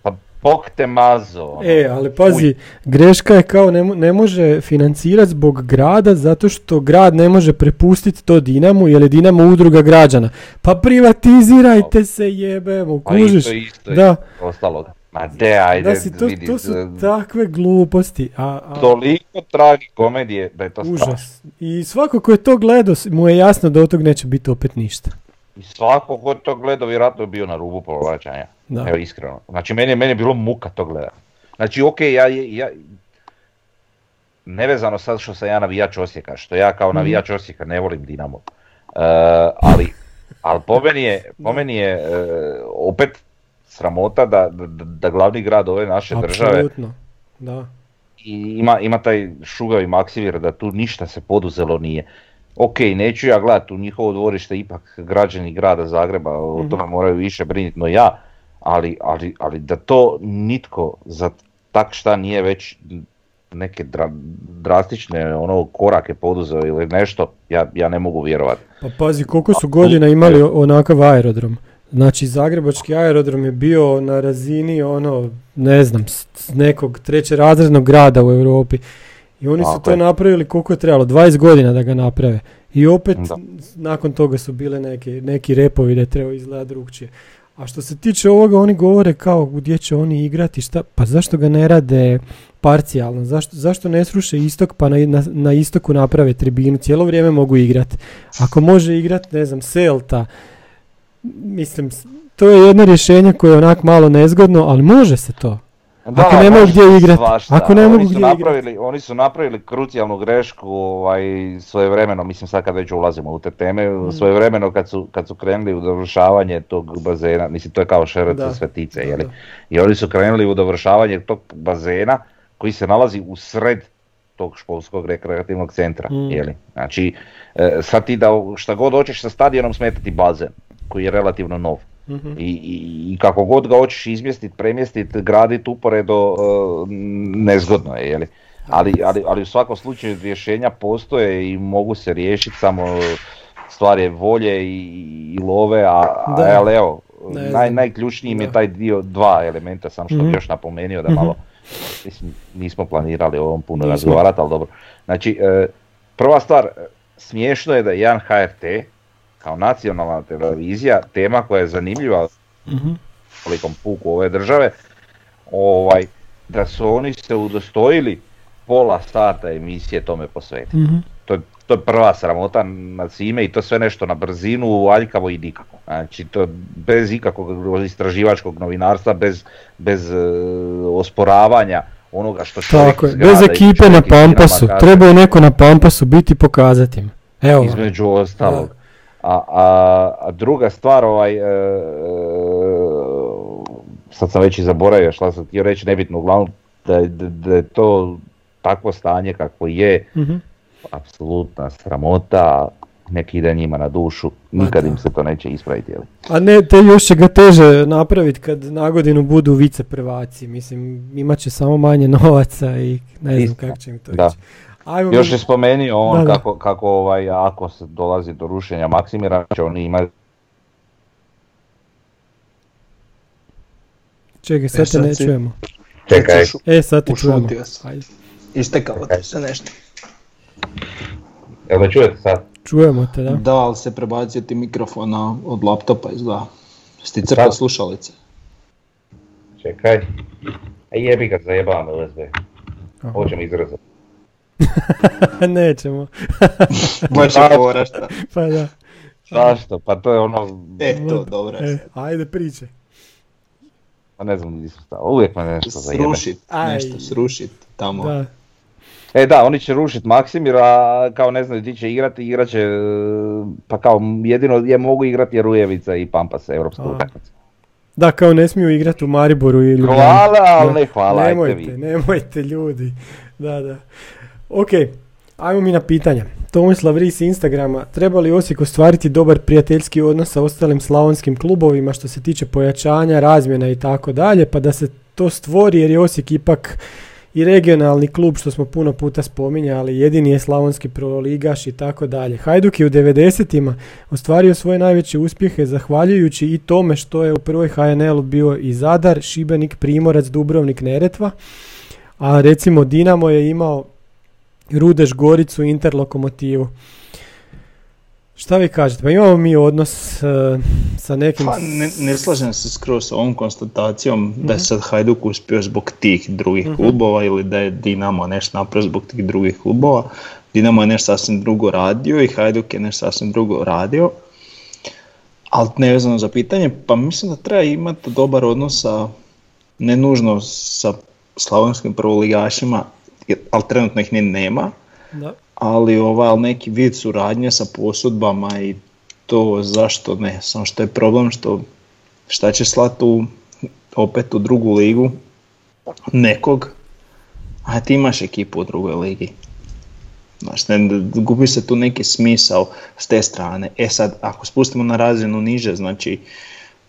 Pa bok te mazo. ono. E, ali pazi, greška je kao ne, ne može financirati zbog grada zato što grad ne može prepustiti to Dinamu jer je Dinamo udruga građana. Pa privatizirajte se jebemo, Pa kužiš. isto, isto, Da. ostaloga. Ma de, ajde, Da si, to, vidi, to su takve gluposti. A, a, toliko tragi komedije da je to strašno. užas. I svako ko je to gledao mu je jasno da od tog neće biti opet ništa. I svako ko je to gledao vjerojatno je bio na rubu povraćanja. Da. Evo iskreno. Znači meni, meni je bilo muka to gledati. Znači ok, ja, ja, nevezano sad što sam ja navijač Osijeka, što ja kao Mhm. navijač Osijeka ne volim Dinamo. E, ali, ali po meni je, po meni je e, opet sramota da, da, da glavni grad ove naše države Apsolutno. Da. i ima, ima taj šugavi maksimir da tu ništa se poduzelo nije. Ok, neću ja gledati u njihovo dvorište, ipak građani grada Zagreba o tome moraju više brinuti no ja, ali, ali, ali da to nitko za tak šta nije već neke dra- drastične ono korake poduzeo ili nešto, ja, ja ne mogu vjerovati. Pa pazi koliko su godina imali onakav aerodrom. Znači Zagrebački aerodrom je bio na razini ono, ne znam, nekog trećerazrednog grada u Europi. I oni su to je. napravili koliko je trebalo, 20 godina da ga naprave. I opet Da. nakon toga su bile neke, neki repovi da je trebao izgledati drugčije. A što se tiče ovoga, oni govore kao gdje će oni igrati, šta, pa zašto ga ne rade parcijalno, zašto, zašto ne sruše istok pa na, na, na istoku naprave tribinu, cijelo vrijeme mogu igrati. Ako može igrati, ne znam, Celta, mislim, to je jedno rješenje koje je onak malo nezgodno, ali može se to. Ako ne mogu gdje igrat, svašta. ako ne mogu gdje igrat. napravili, Oni su napravili krucijalnu grešku ovaj, svojevremeno, mislim sad kad već ulazimo u te teme, Mm. svojevremeno kad su, kad su krenuli u dovršavanje tog bazena, mislim to je kao šerec Da, svetice, da, jeli? da. I oni su krenuli u dovršavanje tog bazena koji se nalazi u sred tog školskog rekreativnog centra, Mm. jeli? Znači, e, sad ti da šta god hoćeš sa stadionom smetati bazen, koji je relativno nov. Mhm. I, i, i kako god ga hoćeš izmjestiti, premjestiti, graditi uporedo, e, nezgodno je, jeli? Ali, ali, ali u svakom slučaju rješenja postoje i mogu se riješiti, samo stvar je volje i, i love, a, a Da. ali evo, naj, najključniji je taj dio, dva elementa sam što Mhm. bi još napomenuo da Mhm. malo, mislim, nismo planirali o ovom puno razgovarati, ali dobro. Znači, e, prva stvar, smiješno je da jedan HRT, kao nacionalna televizija, tema koja je zanimljiva Mhm. velikom puku ove države, ovaj, da su oni se udostojili pola sata emisije tome posvetiti. Mhm. To to je prva sramota nad svime i to sve nešto na brzinu, aljkavo i nikako. Znači to bez ikakvog istraživačkog novinarstva, bez, bez e, osporavanja onoga što čovjek Tako je, bez ekipe na Pampasu. Trebao je neko na Pampasu biti i pokazati im. Evo između ostalog. A, a druga stvar, ovaj, e, e, sad sam već i zaboravio šta sam htio reći, nebitno, uglavnom da, je- da, da je to takvo stanje kakvo je, Mhm. apsolutna sramota, nek ide njima na dušu, nikad da. im se to neće ispraviti. Jel? A ne, te još će ga teže napraviti kad na godinu budu vice prvaci. Mislim, imat će samo manje novaca i ne znam kako će im to ići. Ajmo Još mi- je spomenuo on Da, da. kako, kako ovaj, ako se dolazi do rušenja Maksimira, će oni imati Čekaj, sad te sad ne si- čujemo. Čekaj. E, sad te čujemo. Istekalo ti se nešto. Jel me čujete sad? Čujemo te, da. Da, ali se prebacio ti mikrofona od laptopa izgleda. Jesi ti crpao Sad? slušalice? Čekaj. A jebi ga, zajebavam USB. Aha. Hoćem izrazati. Nećemo. Je fora šta. Pa da. Zašto? Pa to je ono, E, to, dobro je. E, ajde priče. pa ne znam gdje su stao. Uvijek me nešto zajebe. Srušit, Aj. nešto srušit tamo. Da. E da, oni će rušit Maksimir, a kao ne znaju gdje će igrati, igrat će, e, pa kao jedino gdje mogu igrati je Rujevica i Pampas, europska utakmica. Da, kao ne smiju igrati u Mariboru ili. Hvala, ali ne hvala, ajte nemojte, vi. nemojte ljudi. Da, da. Ok, ajmo mi na pitanja. Tomislav Ris Instagrama. Treba li Osijek ostvariti dobar prijateljski odnos sa ostalim slavonskim klubovima što se tiče pojačanja, razmjena i tako dalje, pa da se to stvori jer je Osijek ipak i regionalni klub što smo puno puta spominjali, jedini je slavonski proligaš i tako dalje. Hajduk je u 90-ima ostvario svoje najveće uspjehe zahvaljujući i tome što je u prvoj HNL-u bio i Zadar, Šibenik, Primorac, Dubrovnik, Neretva, a recimo Dinamo je imao Rudeš, Goricu, Inter, Lokomotivu. Šta vi kažete? Pa imamo mi odnos e, sa nekim... Pa ne, ne slažem se skroz s ovom konstatacijom da je Mhm. sad Hajduk uspio zbog tih drugih klubova ili da je Dinamo nešto napravio zbog tih drugih klubova. Dinamo je nešto sasvim drugo radio i Hajduk je nešto sasvim drugo radio. Ali nevezano za pitanje, pa mislim da treba imati dobar odnos sa, ne nužno sa slavonskim prvoligašima, ali trenutno ih ni nema, Da. ali ovaj, neki vid suradnje sa posudbama i to zašto ne, samo što je problem što šta će slati u, opet u drugu ligu nekog, a ti imaš ekipu u drugoj ligi. Znaš, ne, gubi se tu neki smisao s te strane. E sad, ako spustimo na razinu niže, znači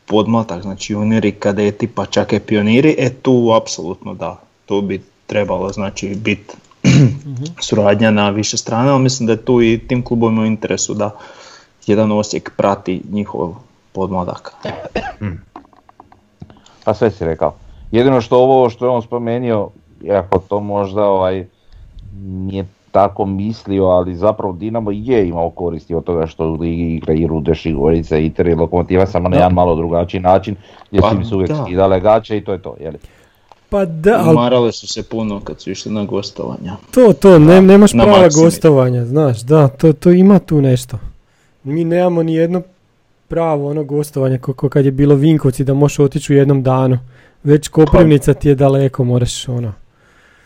podmlatak, znači juniori, kadeti, pa čak i pioniri, e tu apsolutno da, tu bi trebalo znači biti suradnja na više strane, ali mislim da je tu i tim klubovima u interesu da jedan Osijek prati njihov podmladak. Pa sve si rekao. Jedino što ovo što je on spomenuo, iako to možda ovaj, nije tako mislio, ali zapravo Dinamo je imao koristi od toga što u ligi igra i Rudeš i Gorica, Inter i Lokomotiva, samo na Da. jedan malo drugačiji način, gdje Pa su im se uvijek da. skidale gače i to je to. Jeli? Pa da, ali Umarale su se puno kad su išli na gostovanja. to, to, ne, nemaš na prava gostovanja, znaš, da, to, to ima tu nešto. Mi nemamo ni jedno pravo ono gostovanje kako kad je bilo Vinkovci da možeš otići u jednom danu. Već Koprivnica ti je daleko, moraš ono.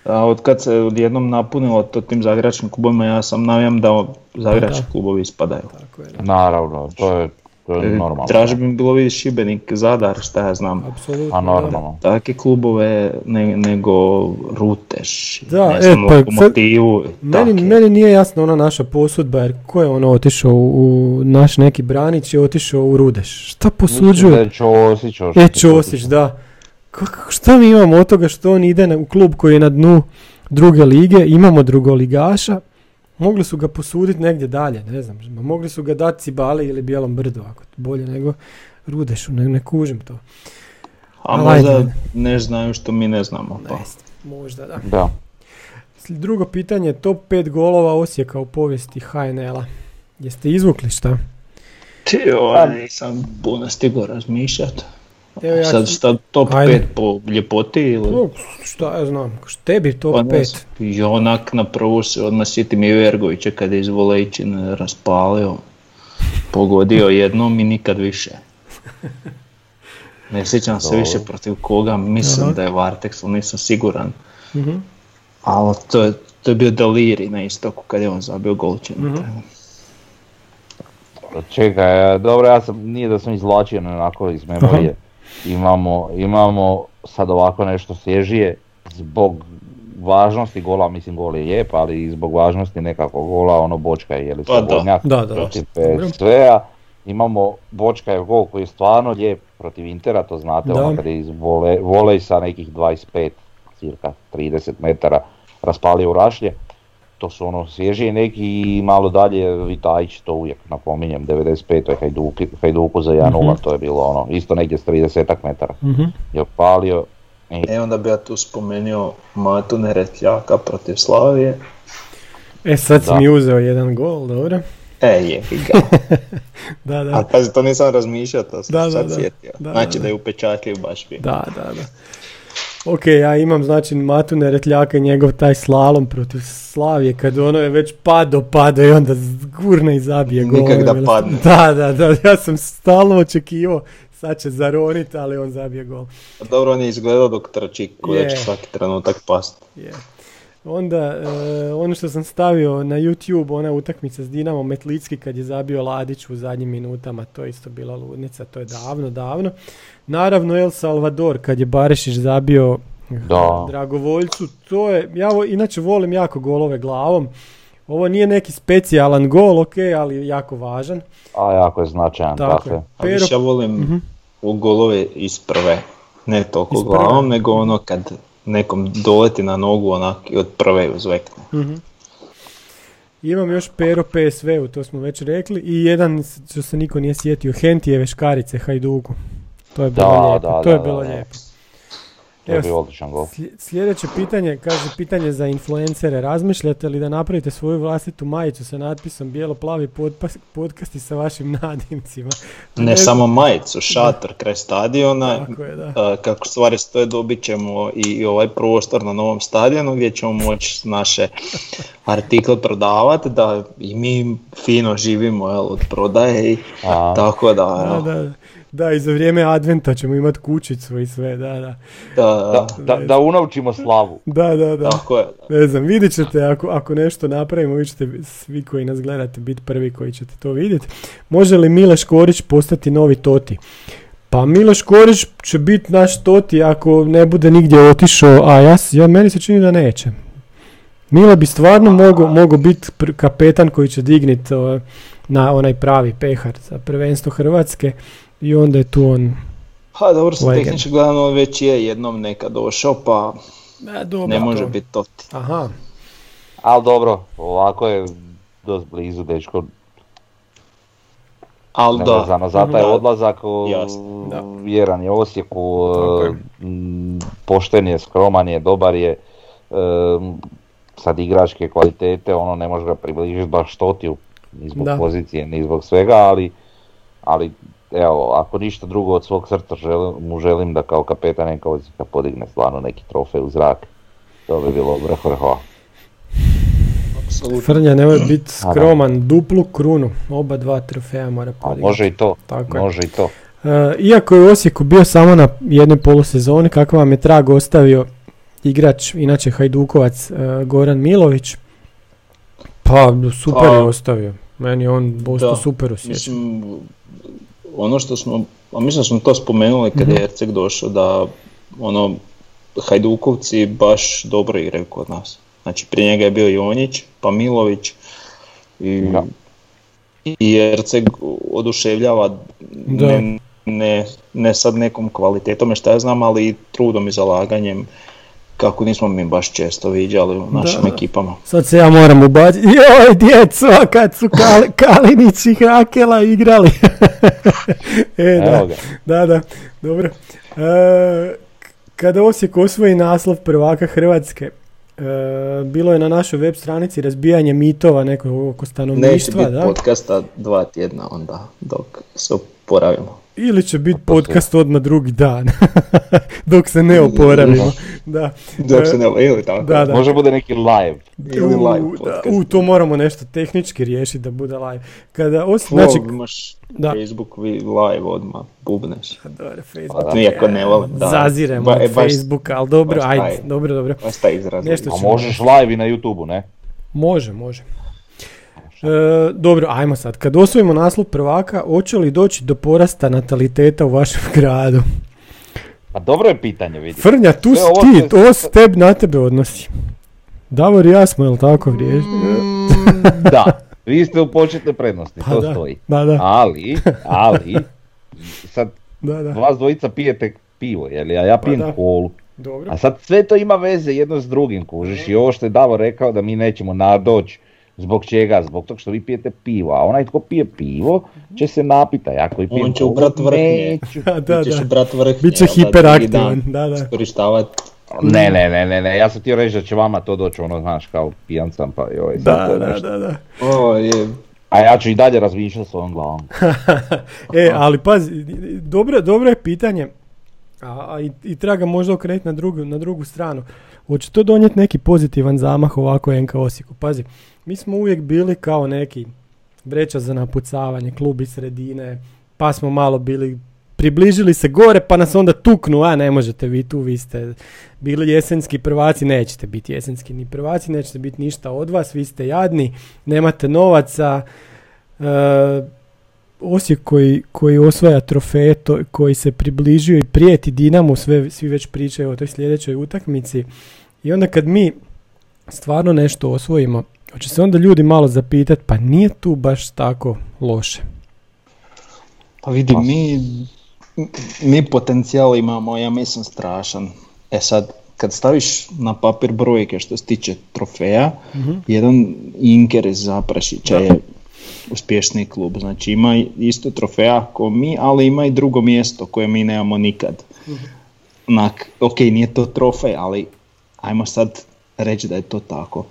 A od kad se odjednom napunilo to tim zagrebačkim klubovima, ja sam navijam da zagrebački Da. klubovi ispadaju. Tako je, da. Naravno, to je, to je E, normalno. Traže bi bilo vidjeti Šibenik, Zadar, šta ja znam. Apsolutno. A da. normalno. Takve klubove ne- nego Ruteš, Da, ne e, znam, pa sad- Lokomotivu. Meni, take. meni nije jasna ona naša posudba, jer ko je ono otišao u, u naš neki branić je otišao u Rudeš. Šta Mislim da posuđuje? je Ćosić još- E, Ćosić, da. Kako, šta mi imamo od toga što on ide na, u klub koji je na dnu druge lige, imamo drugoligaša, mogli su ga posuditi negdje dalje, ne znam, ma mogli su ga dati Cibali ili Bijelom brdu, ako bolje nego Rudešu, ne, ne kužim to. A možda ajde. ne znaju što mi ne znamo. Pa. Ne možda da. Da. Drugo pitanje, top 5 golova Osijeka u povijesti HNL-a. Jeste izvukli šta? Ti, ovaj, nisam puno stigao razmišljati. Evo ja Sad šta top Ajde. 5 po ljepoti ili? O, šta ja znam, tebi top Pa ne 5. znam, I onak na prvu se odmah sjetim i Vergovića kad je iz Volejčine raspalio, pogodio jednom i nikad više. Ne sjećam se više protiv koga, mislim Aha. da je Vartex, ali nisam siguran. Mhm. Ali to je, to je bio deliri na istoku kad je on zabio golčinu. Mhm. Čekaj, e, dobro, ja sam, nije da sam izvlačio onako iz memorije. Imamo, imamo sad ovako nešto svježije, zbog važnosti gola, mislim gol je lijep, ali i zbog važnosti nekakvog gola, ono Bočka je li Pa da. slobodnjak Da, da, protiv. PSV-a. Imamo Bočka je gol koji je stvarno lijep protiv Intera, to znate, Da. ono kad je iz vole, volej sa nekih 25, cirka 30 metara raspalio u rašlje. To su ono svježije neki i malo dalje Vitajić, to uvijek napominjem, 95. Hajduki, Hajduku za 1-0, Mhm. to je bilo ono, isto negdje s 30 metara Mhm. je opalio. I, E onda bi ja tu spomenuo Matu Neretljaka protiv Slavije. E sad si Da. mi uzeo jedan gol, dobro. E, je ga. Da, da. A pazi, to nisam razmišljao, to sam Da, da, sad da. sjetio. Da, znači da. da, je upečatljiv baš bio. Da, da, da. Ok, ja imam znači Matu Neretljaka i njegov taj slalom protiv Slavije kad ono je već pado, pado i onda gurne i zabije gol. Nikak da padne. Da, da, da, ja sam stalno očekivao sad će zaronit, ali on zabije gol. Dobro, on je izgledao dok trči, ko da Je. će svaki trenutak past. Je. Onda, e, ono što sam stavio na YouTube, ona utakmica s Dinamo Metlicki kad je zabio Ladić u zadnjim minutama, to je isto bila ludnica, to je davno, davno. Naravno El Salvador kad je Barešić zabio Da. Dragovoljcu, to je, ja vo- inače volim jako golove glavom. Ovo nije neki specijalan gol, ok, ali jako važan. a jako je značajan, Tako tako, je. je. A Pero- više ja volim Mhm. u golove iz prve. Ne toliko Iz prve. glavom, nego ono kad nekom doleti na nogu onak i od prve uzvekne. Mhm. Imam još Pero PSV-u, to smo već rekli. I jedan što se niko nije sjetio, Hentijeve škarice Hajduku. To je bilo Da, lijepo. da, to je da, bilo da, da. lijepo. To je bio odličan gol. Sljedeće pitanje, kaže pitanje za influencere. Razmišljate li da napravite svoju vlastitu majicu sa natpisom bijelo-plavi podpas- podcasti sa vašim nadimcima? Ne samo majicu, šator kraj stadiona. Tako je, da. a, Kako stvari stoje, dobit ćemo i, i ovaj prostor na novom stadionu gdje ćemo moći naše artikle prodavati, da i mi fino živimo jel, od prodaje i tako da, Da, da, da, i za vrijeme adventa ćemo imati kućicu i sve, da, da. da, da, da, da unovčimo slavu. Da, da, da. tako je. Ne znam, vidjet ćete ako, ako nešto napravimo, vi ćete svi koji nas gledate biti prvi koji ćete to vidjeti. Može li Miloš Korić postati novi Toti? Pa Miloš Korić će biti naš Toti ako ne bude nigdje otišao, a ja, ja meni se čini da neće. Mile bi stvarno mogao mogo biti pr- kapetan koji će dignit o, na onaj pravi pehar za prvenstvo Hrvatske i onda je tu on... Pa dobro, se tehnički gledano on već je jednom nekad došao, pa E, dobro, ne može to- biti to. Aha, Ali dobro, ovako je dosta blizu, dečko, Ali da, nevezano za taj Da. odlazak, o, Jasno, da. vjeran je Osijeku, je. e, m, pošten je, skroman je, dobar je, e, sad igračke kvalitete, ono ne može ga približiti baš Totiju, ni zbog Da. pozicije, ni zbog svega, ali, ali evo, ako ništa drugo od svog srca želim, mu želim da kao kapetan neka Osijeka podigne stvarno neki trofej u zrak. To bi bilo vrh vrhova. apsolutno. Frnja nemoj biti skroman, duplu krunu, oba dva trofeja mora A podignuti. može i to, Tako je. može i to. E, iako je u Osijeku bio samo na jednoj polusezoni, kakav vam je trag ostavio igrač, inače Hajdukovac, e, Goran Milović, pa super Pa, je ostavio. Meni je on da, super osjećan. Mislim, ono što smo, a mislim da smo to spomenuli kad Mhm. je Erceg došao, da ono, Hajdukovci baš dobro igraju kod nas. Znači prije njega je bio Jonjić, pa Milović i, Da. i Erceg oduševljava Da. ne, ne, ne sad nekom kvalitetom, šta ja znam, ali i trudom i zalaganjem kako nismo mi baš često viđali u našim Da. ekipama. Sad se ja moram ubaciti, joj djeco, kad su Kal- Kalinić i Hakela igrali. e, da. Da, da, dobro. E, kada Osijek osvoji naslov prvaka Hrvatske, e, bilo je na našoj web stranici razbijanje mitova nekog oko Neće stanovništva, biti da? podcasta dva tjedna onda dok se oporavimo. Ili će biti podcast odmah drugi dan, dok se ne oporavimo. Da. Dok se ne ili tako. Da, da. Može bude neki live. Ili live U, da, podcast. u, to moramo nešto tehnički riješiti da bude live. Kada, os, Znači, znači, imaš da. Facebook vi live odmah, bubneš. Dobro, Facebook. Iako ne volim, da. Zaziremo Ba- od e, baš- Facebooka, ali dobro, baš taj. ajde, dobro, dobro. Baš taj izraz. Nešto A možeš live i na YouTube-u, ne? Može, može. E, dobro, ajmo sad. Kad osvojimo naslov prvaka, hoće li doći do porasta nataliteta u vašem gradu? Pa dobro je pitanje, vidi. Frnja, tu si ti, to se teb na tebe odnosi. Davor i ja smo, jel tako, vriješ? Da, vi ste u početnoj prednosti, Pa to da, stoji. da, da, Ali, ali, sad da, da. vas dvojica pijete pivo, jel, a ja pijem Pa kolu. Dobro. A sad sve to ima veze jedno s drugim, kužiš, i ovo što je Davor rekao da mi nećemo nadoći, zbog čega? Zbog toga što vi pijete pivo, a onaj tko pije pivo će se napita, ja koji pijem On će ubrat vrhnje. neću. Da, da, Ti ćeš da. brat vrhnje. Da, drugi hiperaktivan, da, da. Iskorištavat. Ne, ne, ne, ne, ne, ja sam htio reći da će vama to doći, ono, znaš, kao pijan sam, pa joj, Da, to da, nešto. da, da. O, je. A ja ću i dalje razmišljati svojom glavom. E, ali pazi, dobro, dobro je pitanje, a, a i, i treba ga možda okrenuti na drugu, na drugu stranu. Hoće to donijeti neki pozitivan zamah ovako NK Osijeku? Pazi, mi smo uvijek bili kao neki vreća za napucavanje, klub iz sredine, pa smo malo bili približili se gore pa nas onda tuknu, a ne možete vi tu, vi ste bili jesenski prvaci, nećete biti jesenski ni prvaci, nećete biti ništa od vas, vi ste jadni, nemate novaca, e, Osijek koji, koji osvaja trofeje, koji se približio i prijeti Dinamu, sve, svi već pričaju o toj sljedećoj utakmici. I onda kad mi stvarno nešto osvojimo, hoće se onda ljudi malo zapitati, pa nije tu baš tako loše. Pa vidi, mi, mi potencijal imamo, ja mislim, strašan. E sad, kad staviš na papir brojke što se tiče trofeja, jedan Inker iz Zaprašića je uspješniji klub. Znači ima isto trofeja kao mi, ali ima i drugo mjesto koje mi nemamo nikad. Onak, ok, nije to trofej, ali ajmo sad reći da je to tako.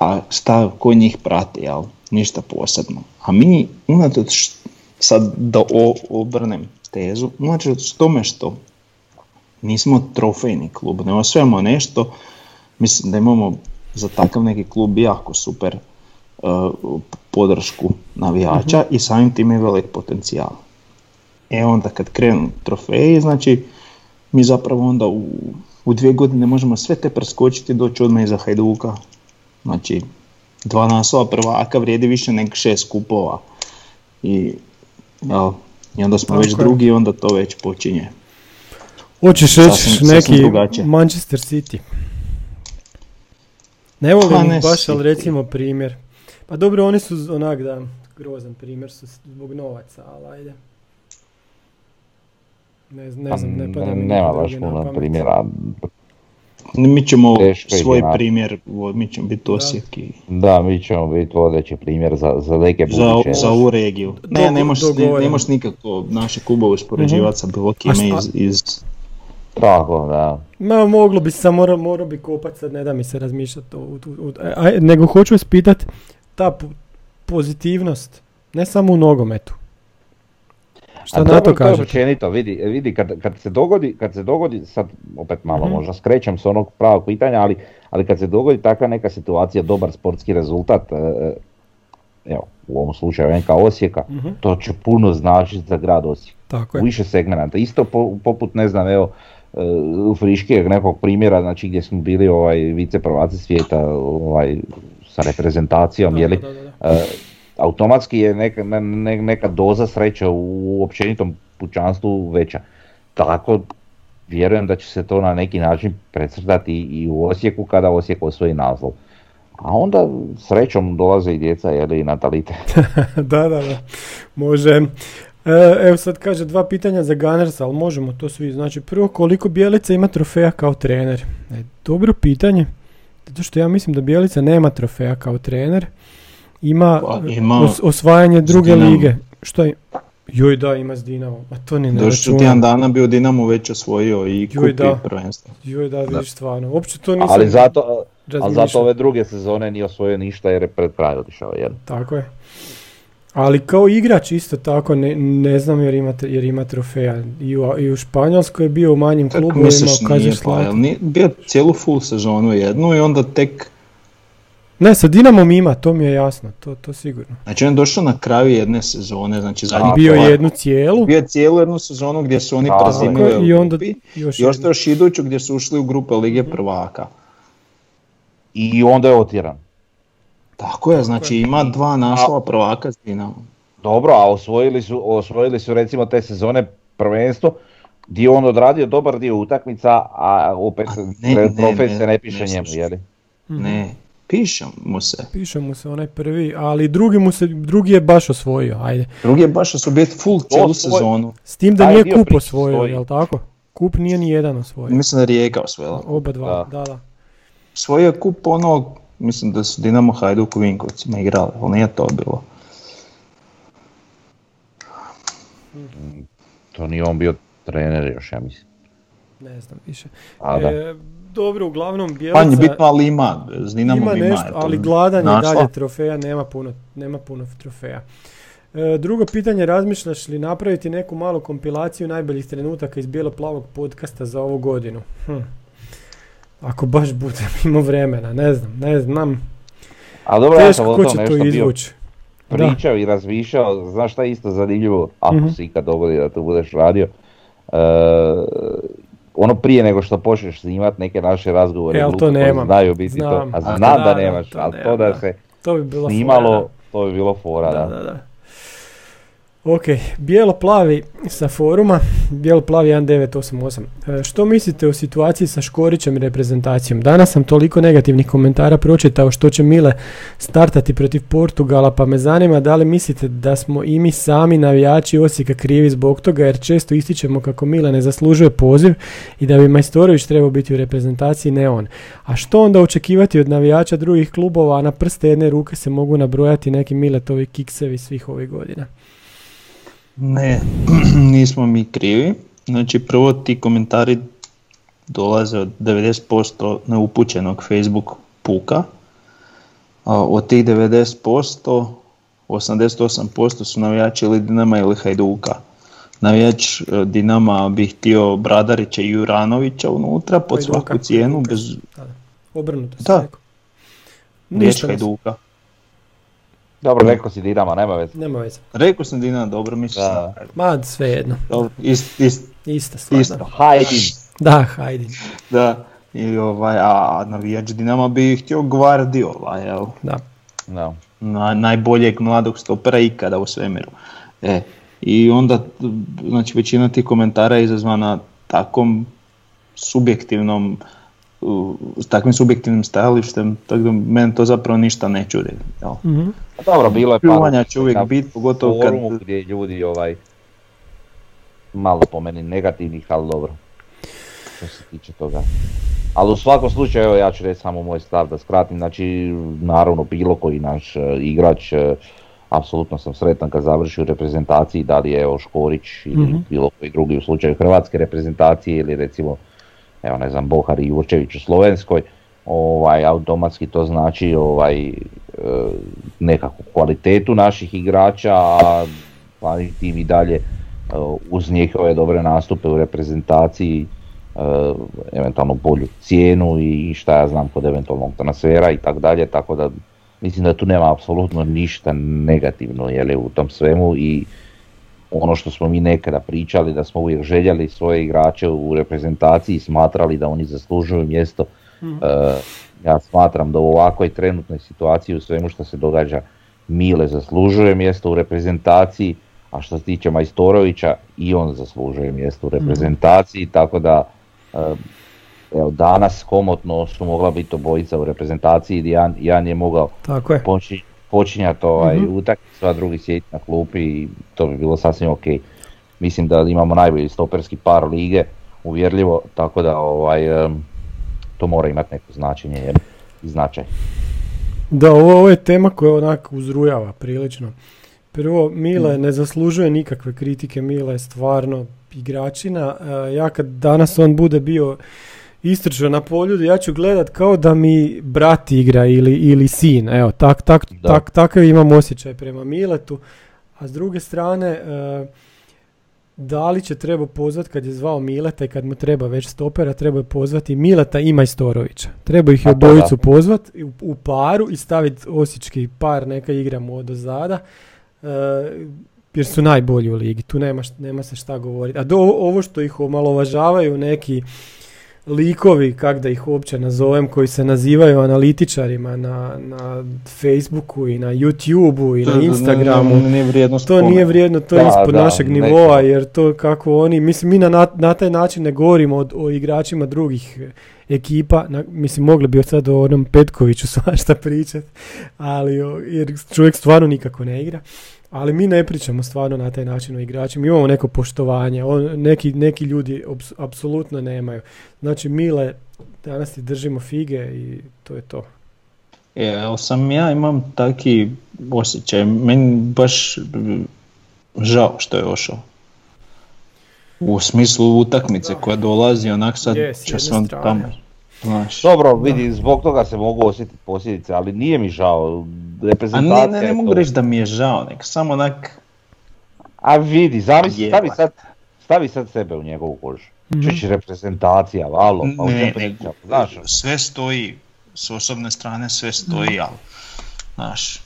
A šta, ko njih prati, jel? Ništa posebno. A mi, unatoč, sad da o, obrnem tezu, unatoč tome što nismo trofejni klub, ne osvajamo nešto, mislim da imamo za takav neki klub jako super uh, podršku navijača i samim time je velik potencijal. E onda kad krenu trofeji, znači mi zapravo onda u, u dvije godine možemo sve te preskočiti i doći odmah iza Hajduka. Znači, dva naslova prvaka vrijedi više nego šest kupova. I, jel, i onda smo Tako već je. drugi i onda to već počinje. Hoćeš reći neki drugačije. Manchester City. Ne volim Pa ih ne baš, ali recimo primjer. Pa dobro, oni su onak da, grozan primjer su zbog novaca, ali ajde. Ne, znam- ne znam, ne pada mi Pa Nema baš puno primjera. Mi ćemo Teško svoj primjer, mi ćemo biti Osijek i Da, mi ćemo biti vodeći primjer za, za neke za, buduće. za ovu regiju. Ne, ne možeš, ne, dogovoreno. ne možeš nikako naše klubove uspoređivati sa bilo kime šta- iz, iz Tako, da. Ma moglo bi sam, morao mora bi kopat sad, ne da mi se razmišljati. o- u- u- u- a- nego hoću vas pitat, ta po- pozitivnost, ne samo u nogometu. Šta na to To je kažete? općenito, vidi, vidi kad, kad se dogodi, kad se dogodi, sad opet malo Mhm. možda skrećem s onog pravog pitanja, ali, ali kad se dogodi takva neka situacija, dobar sportski rezultat, e, e, evo, u ovom slučaju NK Osijeka, Mhm. to će puno značiti za grad Osijek. Tako u je. više segmenata. Isto po- poput, ne znam, evo, e, u friškijeg nekog primjera, znači gdje smo bili ovaj vice prvaci svijeta ovaj, sa reprezentacijom, Da, je li, da, da, da. e, automatski je neka, ne- ne- neka doza sreće u općenitom pučanstvu veća. Tako vjerujem da će se to na neki način precrtati i u Osijeku kada Osijek osvoji naslov. A onda srećom dolaze i djeca, je li, i natalite. da, da, da. Može. E, evo sad kaže dva pitanja za Gunners, ali možemo to svi. Znači prvo koliko Bijelica ima trofeja kao trener? E, dobro pitanje. Zato što ja mislim da Bijelica nema trofeja kao trener. Ima, Pa, ima os- osvajanje druge lige. Što je? Joj da, ima s Dinamom. A to ni ne računam. tjedan dana bio Dinamo već osvojio i kup Joj, da. i prvenstvo. Joj da, vidiš stvarno. Uopće to nisam Ali zato, ali zato ove druge sezone nije osvojio ništa jer je pred kraj otišao. Jel? Tako je. Ali kao igrač isto tako, ne, ne znam jer ima, jer ima trofeja. I u, I u Španjolskoj je bio u manjim klubovima, misliš kaže nije pa, jel nije bio cijelu full sezonu jednu i onda tek, Ne, sa Dinamom ima, to mi je jasno, to, to sigurno. znači on je došao na kraju jedne sezone, znači zadnji Bio je jednu cijelu, bio je cijelu jednu sezonu gdje su oni prezimili i u onda grupi još i ostao još iduću gdje su ušli u grupe Lige prvaka. I onda je otjeran. Tako je, znači ima dva naslova prvaka s Dinamom. Dobro, a osvojili su, osvojili su recimo te sezone prvenstvo, gdje je on odradio dobar dio utakmica, a opet A ne, ne, ne, ne, se ne piše ne njemu, jeli? Mhm. Ne, piše mu se. Piše mu se onaj prvi, ali drugi mu se, drugi je baš osvojio, ajde. Drugi je baš da su bili full cijelu sezonu. S tim da nije kup osvojio, stoji. jel tako? Kup nije ni jedan osvojio. Mislim da je Rijeka osvojila. Oba dva, da, da. Svoj je kup ono, mislim da su Dinamo Hajduk u Vinkovcima igrali, ali nije to bilo. To nije on bio trener još, ja mislim. Ne znam više. A da. E, dobro, uglavnom Bjelica Manje bitno, ali ima, s Dinamom ima ima. nešto, ali gladan je dalje trofeja, nema puno, nema puno trofeja. E, drugo pitanje, razmišljaš li napraviti neku malu kompilaciju najboljih trenutaka iz bijelo-plavog podcasta za ovu godinu? Hm. Ako baš budem imao vremena, ne znam, ne znam. A dobro, ja sam Teško o ko će to izvući. Da. pričao i razmišljao, znaš šta je isto zanimljivo, ako Mhm. se ikad dogodi da to budeš radio, e, ono prije nego što počneš snimat neke naše razgovore, E, ali to nemam. znaju biti Znam. to, a A, znam da, da, da, nemaš, to ali to da da. se To bi bilo snimalo, fora, to bi bilo fora, da. da. Ok, bijelo-plavi sa foruma, bijelo-plavi 1988. E, što mislite o situaciji sa Škorićem i reprezentacijom? Danas sam toliko negativnih komentara pročitao što će Mile startati protiv Portugala, pa me zanima da li mislite da smo i mi sami navijači Osijeka krivi zbog toga, jer često ističemo kako Mile ne zaslužuje poziv i da bi Majstorović trebao biti u reprezentaciji, ne on. A što onda očekivati od navijača drugih klubova, a na prste jedne ruke se mogu nabrojati neki Miletovi kiksevi svih ovih godina? Ne, nismo mi krivi. Znači prvo ti komentari dolaze od 90% neupućenog Facebook puka. A od tih 90%, 88% su navijači ili Dinama ili Hajduka. Navijač e, Dinama bi htio Bradarića i Juranovića unutra pod Hajduka, svaku cijenu, Hajduka. bez Da, da. Obrnuto Da. sam rekao. riječ Hajduka. Dobro, rekao si Dinama, nema veze. Nema veze. Rekao sam Dinama, dobro misliš. Da. Ma, svejedno. Dobro, ist, ist, Ista stvar. isto. Da, Hajdin. da hajde. Da, i ovaj, a navijač Dinama bi htio Guardiola, jel? Da. Da. Na, najboljeg mladog stopera ikada u svemiru. E, I onda, znači većina tih komentara je izazvana takvom subjektivnom, uh, s takvim subjektivnim stajalištem, tako da meni to zapravo ništa ne čudi. Jel? Mhm. A Dobro, bilo je Pljuvanja će uvijek biti, pogotovo kad... gdje ljudi ovaj malo po meni negativnih, ali dobro. Što se tiče toga. Ali u svakom slučaju, evo ja ću reći samo moj stav da skratim, znači naravno bilo koji naš e, igrač, e, apsolutno sam sretan kad završi u reprezentaciji, da li je evo Škorić ili Mhm. bilo koji drugi u slučaju hrvatske reprezentacije ili recimo evo ne znam Bohar i Jurčević u Slovenskoj, ovaj, automatski to znači ovaj, e, nekakvu kvalitetu naših igrača, a tim i dalje e, uz njihove dobre nastupe u reprezentaciji, e, eventualno bolju cijenu i šta ja znam kod eventualnog transfera i tako dalje, tako da mislim da tu nema apsolutno ništa negativno jeli, u tom svemu i ono što smo mi nekada pričali da smo uvijek željeli svoje igrače u reprezentaciji i smatrali da oni zaslužuju mjesto. E, ja smatram da u ovakvoj trenutnoj situaciji u svemu što se događa Mile zaslužuje mjesto u reprezentaciji, a što se tiče Majstorovića i on zaslužuje mjesto u reprezentaciji, tako da e, evo, danas komotno su mogla biti obojica u reprezentaciji, Jan, Jan je mogao Tako je. Počinjati ovaj Mhm. utakmicu, a drugi sjeti na klupi i to bi bilo sasvim ok. Mislim da imamo najbolji stoperski par lige, uvjerljivo, tako da ovaj, to mora imati neko značenje jer, i značaj. Da, ovo, ovo je tema koja onako uzrujava prilično. Prvo, Mile ne zaslužuje nikakve kritike, Mile je stvarno igračina. Ja kad danas on bude bio istrčao na poljudu, ja ću gledat kao da mi brat igra ili, ili sin. Evo, tak, tak, Da. tak, takav imam osjećaj prema Miletu. A s druge strane, e, da li će treba pozvat kad je zvao Mileta i kad mu treba već stopera, treba je pozvati Mileta i Majstorovića. Treba ih to obojicu pozvat u, u paru i staviti osječki par, neka igramo od ozada. E, jer su najbolji u ligi, tu nema, nema se šta govoriti. A do, ovo što ih omalovažavaju neki likovi, kak da ih uopće nazovem, koji se nazivaju analitičarima na, na Facebooku i na YouTubeu i na Instagramu. Nije vrijedno To nije vrijedno, to je ispod da, našeg nivoa, jer to kako oni, mislim mi na, na, taj način ne govorimo o, o igračima drugih ekipa, na- mislim mogli bi sad o onom Petkoviću svašta pričat, ali jer čovjek stvarno nikako ne igra. Ali mi ne pričamo stvarno na taj način o igračima, imamo neko poštovanje, on, neki, neki ljudi apsolutno nemaju. Znači Mile, danas ti držimo fige i to je to. E, evo sam ja imam taki osjećaj, meni baš žao što je ošao. U smislu utakmice koja dolazi, onak sad Je, s će se on tamo. Znaš. Dobro, vidi, zbog toga se mogu osjetiti posljedice, ali nije mi žao. A Reprezentacija ne, ne, ne je mogu reći da mi je žao, nek samo onak, A vidi, Jeba. stavi sad, stavi sad sebe u njegovu kožu. Mhm. Čući reprezentacija, alo, pa ne, ne, pričam, znaš. sve stoji, s osobne strane sve stoji, ali, znaš,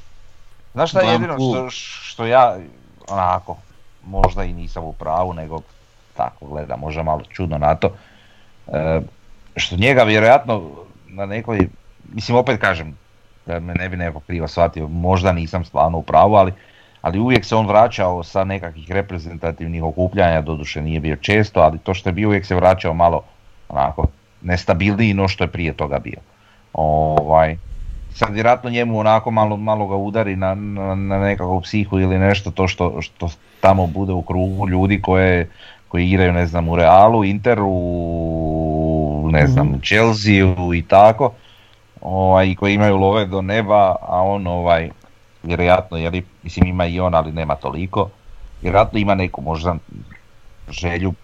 Znaš šta je jedino što, što ja, onako, možda i nisam u pravu, nego tako gledam, možda malo čudno na to, e, što njega vjerojatno na nekoj, mislim opet kažem, da me ne bi neko krivo shvatio, možda nisam stvarno u pravu, ali, ali uvijek se on vraćao sa nekakvih reprezentativnih okupljanja, doduše nije bio često, ali to što je bio uvijek se vraćao malo onako nestabilniji no što je prije toga bio. Ovaj, sad vjerojatno njemu onako malo, malo ga udari na, na, na nekakvu psihu ili nešto to što, što tamo bude u krugu ljudi koje, koji igraju ne znam u Realu, Interu, ne znam, Chelsea i tako, ovaj, koji imaju love do neba, a on ovaj, vjerojatno, jeli, mislim ima i on, ali nema toliko, vjerojatno ima neku možda želju,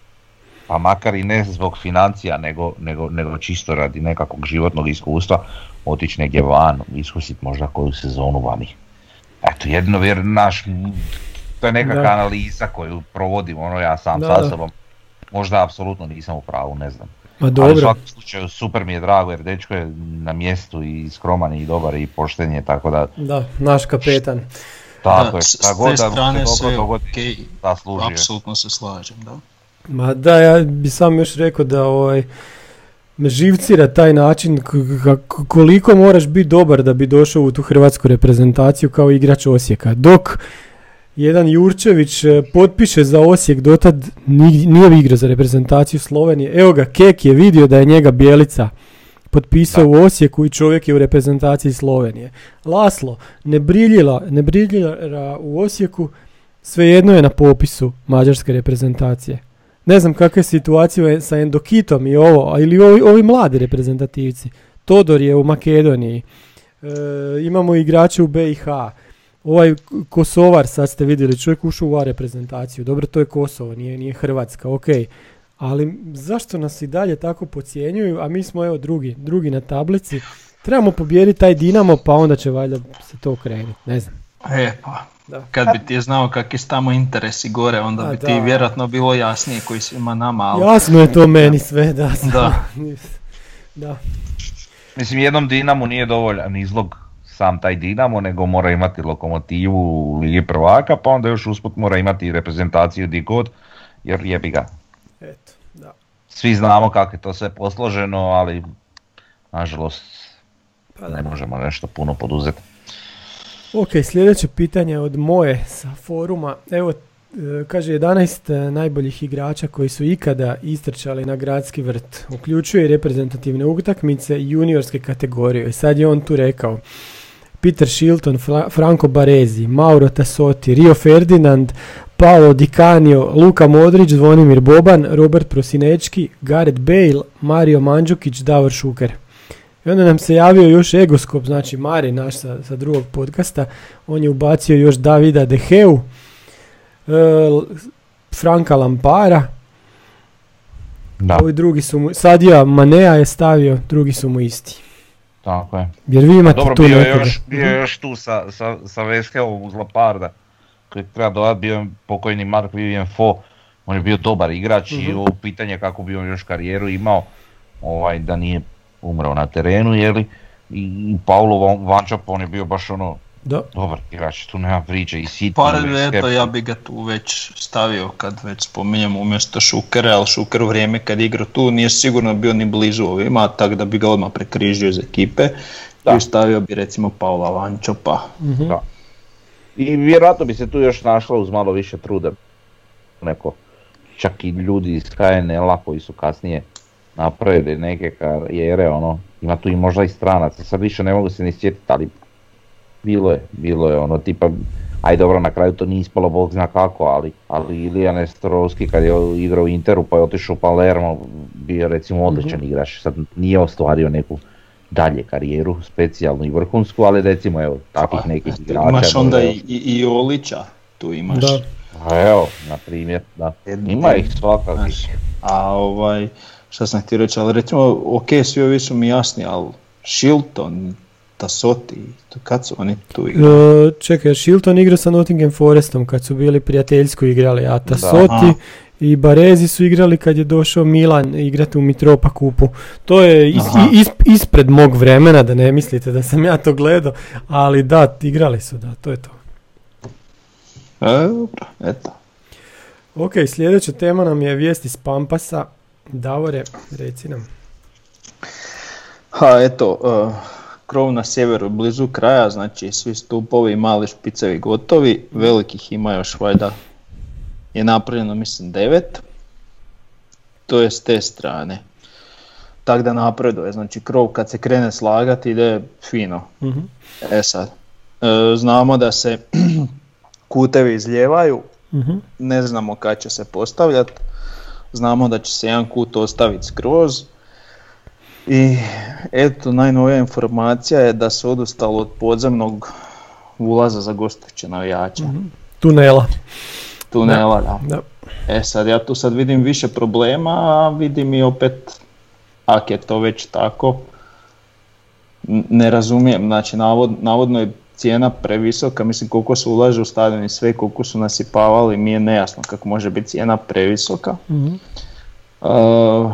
pa makar i ne zbog financija, nego, nego, nego čisto radi nekakvog životnog iskustva, otići negdje van, iskusiti možda koju sezonu vani. Eto, jedno vjer, naš, to je nekakva Da. analiza koju provodim, ono ja sam Da, sa sobom. Možda apsolutno nisam u pravu, ne znam. Ma Ali u dobro, svakom slučaju super mi je drago jer dečko je na mjestu i skroman i dobar i pošten je, tako da da, naš kapetan. tako da, je, s, tako s god te da strane se dobro sve dogodi, okej, zaslužio. apsolutno se slažem, da. Ma da, ja bi sam još rekao da ovaj, me živcira taj način k- k- koliko moraš biti dobar da bi došao u tu hrvatsku reprezentaciju kao igrač Osijeka. Dok jedan Jurčević e, potpiše za Osijek, dotad ni- nije igrao za reprezentaciju Slovenije. Evo ga, Kek je vidio da je njega Bjelica potpisao Da. u Osijeku i čovjek je u reprezentaciji Slovenije. Laslo ne briljila, ne briljira u Osijeku, svejedno je na popisu mađarske reprezentacije. Ne znam kakva je situacija sa Endokitom i ovo, ili ovi, ovi mladi reprezentativci. Todor je u Makedoniji. E, imamo igrače u BiH. Ovaj Kosovar, sad ste vidjeli, čovjek ušao u A reprezentaciju. Dobro, to je Kosovo, nije, nije Hrvatska, ok. Ali zašto nas i dalje tako podcjenjuju, a mi smo evo drugi, drugi na tablici. Trebamo pobijediti taj Dinamo, pa onda će valjda se to okrenuti, ne znam. E pa, Da. kad bi ti znao kakvi su tamo interesi gore, onda A, bi ti da. vjerojatno bilo jasnije koji svima nama, ali Jasno je to meni sve, da. Da. da. Mislim, jednom Dinamu nije dovoljan izlog sam taj Dinamo, nego mora imati lokomotivu u Ligi prvaka, pa onda još usput mora imati i reprezentaciju di god, jer jebi ga. Eto, da. Svi znamo kako je to sve posloženo, ali nažalost Pa ne možemo nešto puno poduzeti. Ok, sljedeće pitanje od moje sa foruma. Evo, e, kaže 11 najboljih igrača koji su ikada istrčali na gradski vrt. Uključuje reprezentativne utakmice i juniorske kategorije. I sad je on tu rekao. Peter Shilton, Fra- Franco Baresi, Mauro Tassotti, Rio Ferdinand, Paolo Di Canio, Luka Modrić, Zvonimir Boban, Robert Prosinečki, Gareth Bale, Mario Mandžukić, Davor Šuker. I onda nam se javio još Egoskop, znači Mari naš sa, sa drugog podcasta, on je ubacio još Davida Deheu, e, Franka Lampara, Da, Ovi drugi su mu, Sadija Manea je stavio, drugi su mu isti. Tako je. Jer vi imate Dobro, tu bio je nekoga. još, bio je još tu sa, sa, sa Veshelom uz Laparda, koji treba dodat, bio je pokojni Mark Vivian Fo, on je bio dobar igrač i ovo pitanje kako bi on još karijeru imao, ovaj, da nije umrao na terenu, jeli, i, i Paulo Van- Vančap, on je bio baš ono, Da. dobar igrač, tu nema priče i City. Pa eto, ja bi ga tu već stavio kad već spominjem umjesto Šukera, ali Šuker u vrijeme kad je igrao tu nije sigurno bio ni blizu ovima, tako da bi ga odmah prekrižio iz ekipe Da. i stavio bi recimo Paula Vančopa. Mhm. Da. I vjerojatno bi se tu još našla uz malo više truda. Neko, čak i ljudi iz HNL-a koji su kasnije napravili neke karijere, ono, ima tu i možda i stranaca, sad više ne mogu se ni sjetiti, ali bilo je, bilo je ono tipa, aj dobro na kraju to nije ispalo bog zna kako, ali, ali Ilija Nestorovski kad je igrao u Interu pa je otišao u Palermo, bio recimo odličan igrač, sad nije ostvario neku dalje karijeru, specijalnu i vrhunsku, ali recimo evo takvih nekih igrača. Imaš onda i, i, i Olića, tu imaš. Da. A evo, na primjer, da. Ima ih svakakih. A ovaj, šta sam htio reći, ali recimo, ok, svi ovi su mi jasni, ali Shilton, Tasoti, kad su oni tu igrali? E, čekaj, Shilton igra sa Nottingham Forestom kad su bili prijateljsko igrali, a Tasoti i Barezi su igrali kad je došao Milan igrati u Mitropa kupu. To je is- is- ispred mog vremena, da ne mislite da sam ja to gledao, ali da, igrali su, da, to je to. E, dobro, eto. Ok, sljedeća tema nam je vijest iz Pampasa. Davore, reci nam. Ha, eto, uh, krov na sjeveru blizu kraja, znači svi stupovi i mali špicevi gotovi, velikih ima još valjda je napravljeno mislim devet, to je s te strane. Tako da napreduje, znači krov kad se krene slagati ide fino. Mhm. E sad, e, znamo da se kutevi izljevaju, Mhm. ne znamo kad će se postavljati, znamo da će se jedan kut ostaviti skroz i eto najnovija informacija je da se odustalo od podzemnog ulaza za gostujuće navijače, Tunela. tunela. Da. Da. E sad ja tu sad vidim više problema, a vidim i opet, ak je to već tako, ne razumijem, znači navod, navodno je cijena previsoka, mislim koliko se ulaže u stadion i sve, koliko su nasipavali, mi je nejasno kako može biti cijena previsoka. Mhm. Uh,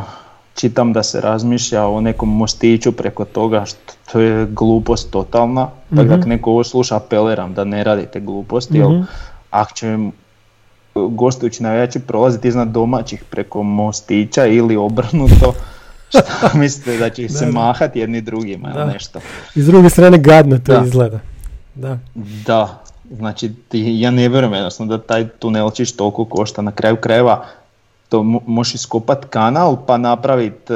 čitam da se razmišlja o nekom mostiću preko toga, što to je glupost totalna, tako da Mhm. ako neko ovo sluša apeliram da ne radite gluposti, jer Mhm. ako će gostujući navijači prolaziti iznad domaćih preko mostića ili obrnuto, šta mislite da će ih se Da, da. mahati jedni drugima Da. ili nešto? I s druge strane gadno to Da. izgleda. Da. Da, znači ja ne vjerujem jednostavno da taj tunelčić toliko košta na kraju krajeva. To mo- možeš iskopat kanal pa napraviti,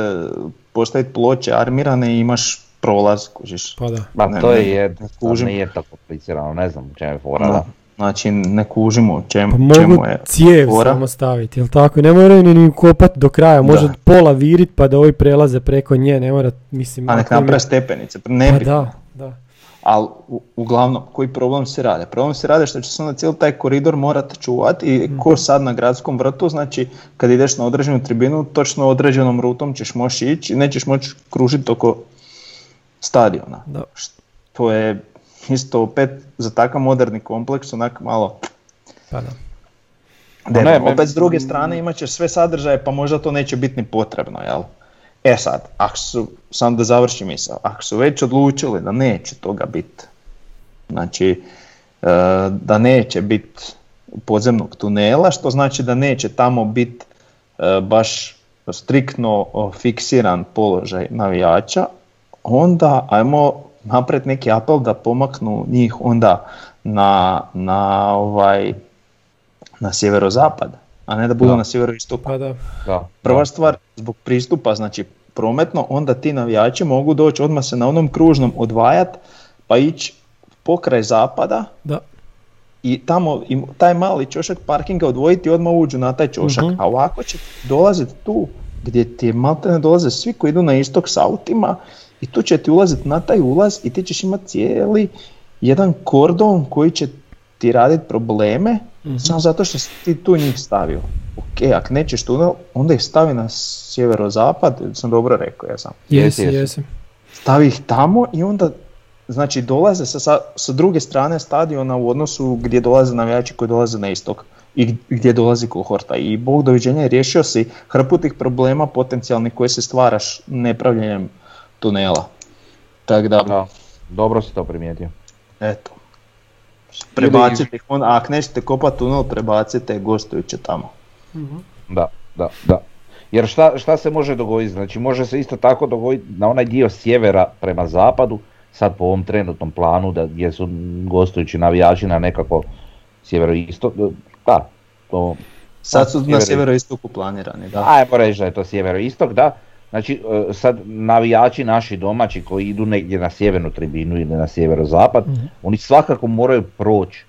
postaviti ploče armirane i imaš prolaz, kužiš. Pa da. Ne, to ne, je jedno, kužim. nije tako komplicirano, ne znam u čemu je fora, No, da. Znači ne kužimo u čem, Pa čemu je cijev fora. samo staviti, jel tako? Ne moraju ni, ni kopat do kraja, može Da. pola virit pa da ovi prelaze preko nje, ne mora, mislim... A nek naprave stepenice, ne Pa bi- da, da. Ali u- uglavnom, koji problem se rade? Problem se rade što će se onda cijeli taj koridor morati čuvati i Mhm. ko sad na gradskom vrtu, znači kad ideš na određenu tribinu, točno određenom rutom ćeš moći ići i nećeš moći kružiti oko stadiona. Da. To je isto opet za takav moderni kompleks onak malo Pa da. Debel. ne, Opet s druge strane imat ćeš sve sadržaje pa možda to neće biti ni potrebno, jel? E sad, ako su, sam da završim misao, ako su već odlučili da neće toga biti, znači e, da neće biti podzemnog tunela, što znači da neće tamo biti e, baš striktno fiksiran položaj navijača, onda ajmo napraviti neki apel da pomaknu njih onda na, na ovaj na sjeverozapad, a ne da budu Da. na sjeveroistoku. Pa da. da. Prva stvar, zbog pristupa, znači prometno, onda ti navijači mogu doći odmah se na onom kružnom odvajat, pa ići pokraj zapada Da. i tamo im, taj mali čošak parkinga odvojiti i odmah uđu na taj čošak. Mhm. A ovako će dolaziti tu gdje ti malte ne dolaze svi koji idu na istok s autima i tu će ti ulaziti na taj ulaz i ti ćeš imati cijeli jedan kordon koji će ti raditi probleme Mhm. samo zato što si ti tu njih stavio. Ok, ako nećeš tunel, onda ih stavi na sjeverozapad, sam dobro rekao, ja sam. Jesi, Jesi. Stavi ih tamo i onda znači dolaze sa, sa, sa druge strane stadiona u odnosu gdje dolaze navijači koji dolaze na istok i gdje dolazi kohorta. I bog doviđenja, riješio si hrpu tih problema potencijalnih koje se stvaraš nepravljenjem tunela. Tako da, Da, dobro si to primijetio. eto. Prebacite ih, on, a ako nećete kopati tunel, prebacite gostujuće tamo. Da, da, da. Jer šta, šta se može dogoditi? Znači može se isto tako dogoditi na onaj dio sjevera prema zapadu, sad po ovom trenutnom planu da gdje su gostujući navijači na nekako sjeveroistok, da, to Sad su na Sjevero- sjeveroistoku planirani, da. Ajmo reći da je to sjeveroistok, da. Znači e, sad navijači naši domaći koji idu negdje na sjevernu tribinu ili na sjeverozapad, oni svakako moraju proći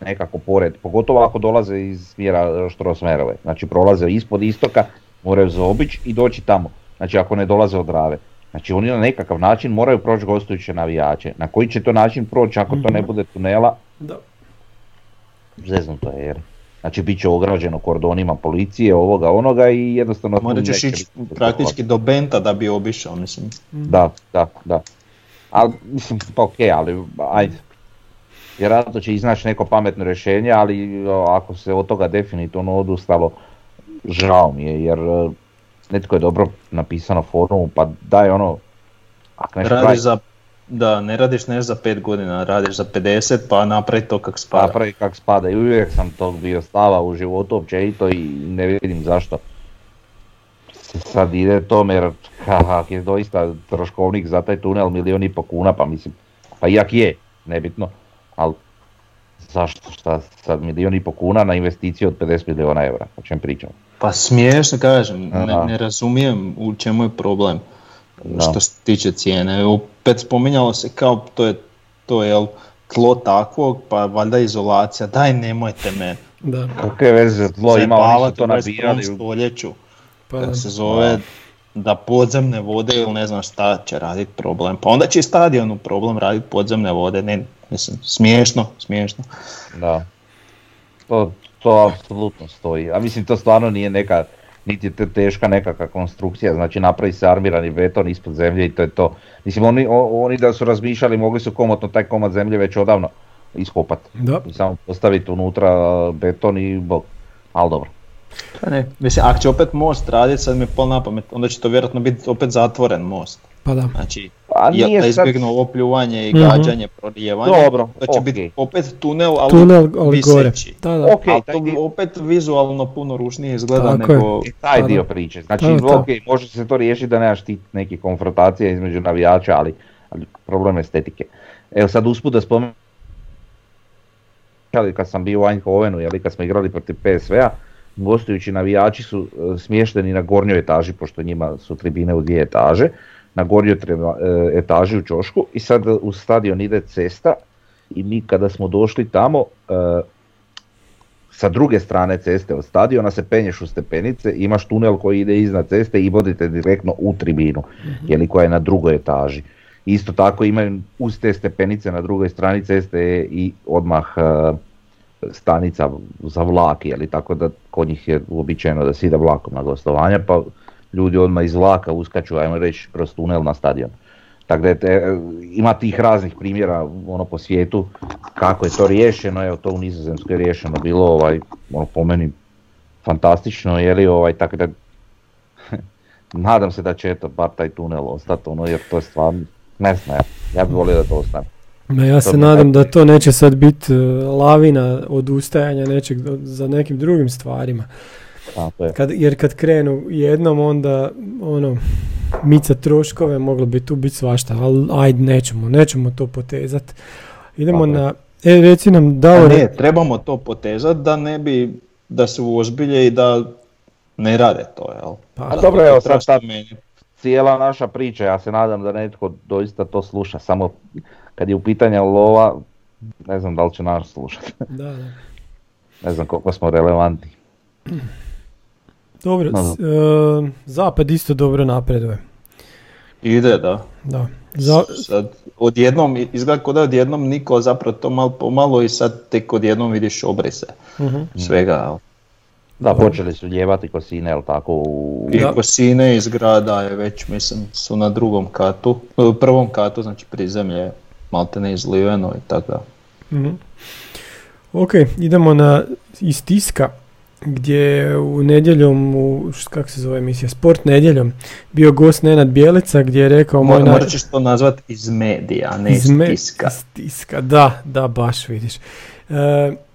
nekako pored, pogotovo ako dolaze iz smjera Štrosmerove. Znači prolaze ispod istoka, moraju zaobići i doći tamo. Znači ako ne dolaze od Drave. Znači oni na nekakav način moraju proći gostujuće navijače. Na koji će to način proći ako to ne bude tunela, Da. zeznuto je jer. Znači bit će ograđeno kordonima policije, ovoga, onoga i jednostavno... Morat ćeš ići praktički do Benta da bi obišao, mislim. Da, da, da. Ali, mislim, pa okej, ali ajde. Vjerojatno će iznaći neko pametno rješenje, ali ako se od toga definitivno odustalo, žao mi je, jer e, netko je dobro napisao na forumu, pa daj ono, ako nešto pravi, Radiš za, da, ne radiš ne za 5 godina, radiš za 50 pa napravi to kak spada. napravi kak spada i uvijek sam tog bio stava u životu općenito i ne vidim zašto se sad ide tome jer haha, je doista troškovnik za taj tunel milijun i po kuna pa mislim, pa iak je, nebitno, ali zašto šta sad milijun i po kuna na investiciju od 50 milijuna eura, o čem pričam. Pa smiješno kažem, ne, ne razumijem u čemu je problem Da. što se tiče cijene. Opet spominjalo se kao to je, to je tlo takvog, pa valjda izolacija, daj nemojte me Da. Kakve veze tlo ima, oni su to zajebavati u 21. nabijali, stoljeću. Pa, Kako se zove da podzemne vode ili ne znam šta će raditi problem. Pa onda će i stadionu problem raditi podzemne vode. Ne, mislim, smiješno, smiješno. Da. To, to apsolutno stoji. A mislim to stvarno nije neka, niti te teška nekakva konstrukcija, znači napravi se armirani beton ispod zemlje i to je to. Mislim oni, oni da su razmišljali mogli su komotno taj komad zemlje već odavno iskopati. da. I samo postaviti unutra beton i bog. Ali dobro. Pa ne, mislim, ako će opet most raditi, sad mi je pol na pamet, onda će to vjerojatno biti opet zatvoren most. Pa da. Znači, A jel nije da sad- izbjegnu ovo pljuvanje i Mhm. gađanje, prolijevanje, Dobro, to će okej. biti opet tunel, ali Tunel, ali gore. Da, da. Ok, Ali taj to dio- opet vizualno puno ružnije izgleda Tako je. nego... I taj Pa dio da. priče. Znači, Da, da. ok, može se to riješiti da nemaš ti neki konfrontacija između navijača, ali, ali problem estetike. Evo sad usput da spomenem, kad sam bio u Eindhovenu, ili kad smo igrali protiv PSV-a, gostujući navijači su e, smješteni na gornjoj etaži, pošto njima su tribine u dvije etaže, na gornjoj e, etaži u Čošku i sad u stadion ide cesta i mi kada smo došli tamo, e, sa druge strane ceste od stadiona se penješ u stepenice, imaš tunel koji ide iznad ceste i vodite direktno u tribinu, jeli koja je na drugoj etaži. Isto tako imaju uz te stepenice na drugoj strani ceste je i odmah e, stanica za vlak, jeli, tako da kod njih je uobičajeno da se ide vlakom na gostovanje, pa ljudi odmah iz vlaka uskaču, ajmo reći, kroz tunel na stadion. Tako da te- ima tih raznih primjera ono po svijetu kako je to riješeno, evo to u Nizozemskoj je riješeno bilo ovaj, ono, po meni fantastično, je li ovaj, tako da nadam se da će eto bar taj tunel ostati, ono, jer to je stvarno, ne znam, ja, ja bih volio da to ostane. Ma ja se nadam da to neće sad biti lavina odustajanja nečeg za nekim drugim stvarima. Tako je. Kad, jer kad krenu jednom onda ono mica troškove moglo bi tu biti svašta, ali ajde nećemo, nećemo to potezat. Idemo Tako je. na, e reci nam A Davor, ne, trebamo to potezat da ne bi, da se uozbilje i da ne rade to, jel? Pa, A dobro, evo, sad Treba ta- spomenuti. cijela naša priča, ja se nadam da netko doista to sluša, samo kad je u pitanju lova, ne znam da li će nas slušati, da, da. ne znam koliko smo relevantni. Dobro, s- e, zapad isto dobro napreduje. Ide, da. Da. Za, Sad, odjednom, izgleda kao da odjednom niko zapravo to malo pomalo i sad tek odjednom vidiš obrise Mhm. svega? Da, počeli su ljevati kosine, jel tako, u... I Da. kosine iz grada je već, mislim, su na drugom katu, u prvom katu, znači prizemlje je malte ne izliveno i tako da. Mhm. Ok, idemo na iz tiska gdje je u nedjeljom, u, kako se zove emisija, Sport nedjeljom, bio gost Nenad Bijelica gdje je rekao moj Morat ćeš to nazvat iz medija, a ne iz, me- tiska. iz tiska, da, da, baš vidiš. E,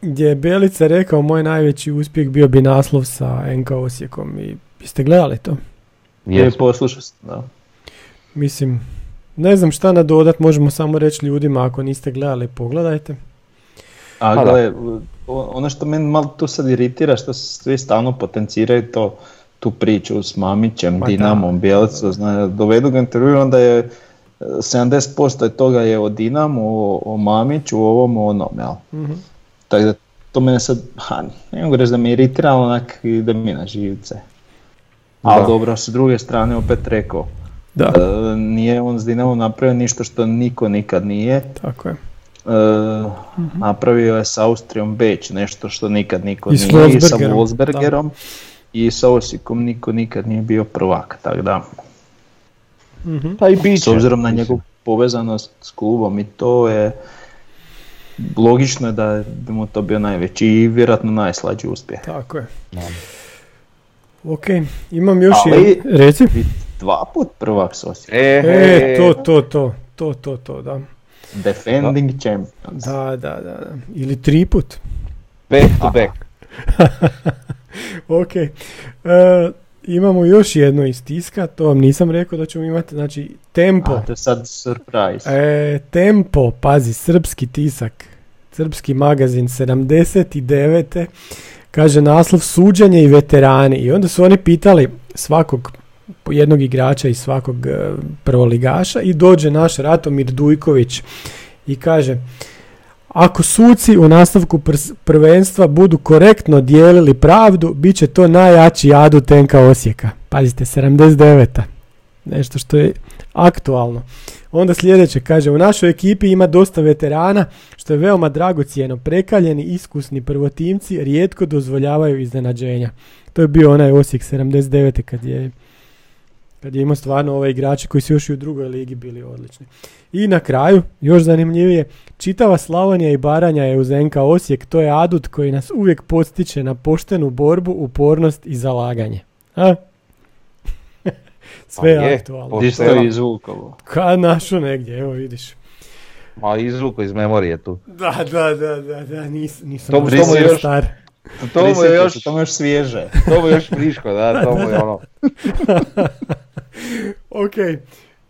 gdje je Bijelica rekao moj najveći uspjeh bio bi naslov sa NK Osijekom i jeste gledali to? Je, poslušao sam, da. Mislim, ne znam šta nadodat, možemo samo reći ljudima ako niste gledali, pogledajte. A da. gle, ono što meni malo tu sad iritira, što se svi stalno potenciraju to, tu priču s Mamićem, Ma Dinamom, da. Bjelicom, zna, dovedu ga intervju, onda je e, 70% od toga je o Dinamu, o, o Mamiću, o ovom, o onom, jel? Mhm. Tako da to mene sad, ha, ne mogu reći da me iritira, ali onak ide mi na živce. Ali Da. dobro, s druge strane opet rekao, Da, e, nije on s Dinamom napravio ništa što niko nikad nije, tako je. E, napravio je s Austrijom Beč, nešto što nikad niko I nije, i sa Wolfsbergerom, i sa Osijekom niko nikad nije bio prvak, tako da, Mhm. Pa i bit s obzirom na njegovu povezanost s klubom i to je logično je da bi mu to bio najveći i vjerojatno najslađi uspjeh. Tako je. Da. Ok, imam još Ali- jedan. Reci. Dva put prvak s Osijekom, E, E, to, to, to, to, to, to, da. Defending champions. Da, da, da, da. Ili tri put. back to back. Ok. E, imamo još jedno iz tiska, to vam nisam rekao da ćemo imati, znači Tempo. A, to je sad surprise. E, Tempo, pazi, srpski tisak, srpski magazin 79. Kaže naslov suđenje i veterani. I onda su oni pitali svakog jednog igrača i svakog e, prvoligaša i dođe naš Ratomir Dujković i kaže ako suci u nastavku prs- prvenstva budu korektno dijelili pravdu, bit će to najjači adu tenka Osijeka. Pazite, 79. Nešto što je aktualno. Onda sljedeće kaže, u našoj ekipi ima dosta veterana, što je veoma dragocjeno. Prekaljeni, iskusni prvotimci rijetko dozvoljavaju iznenađenja. To je bio onaj Osijek 79. kad je kad je imao stvarno ove igrače koji su još i u drugoj ligi bili odlični. I na kraju, još zanimljivije, čitava Slavonija i Baranja je uz NK Osijek, to je adut koji nas uvijek postiče na poštenu borbu, upornost i zalaganje. A? Sve Pa je aktualno. Pošteno. izvukovo? Kad našo negdje, evo vidiš. Ma izvuko iz memorije tu. Da, da, da, da, da, nis, nisam To to još- star. To mu je još, to mu je još svježe. to mu je još friško, da, to mu je ono. ok,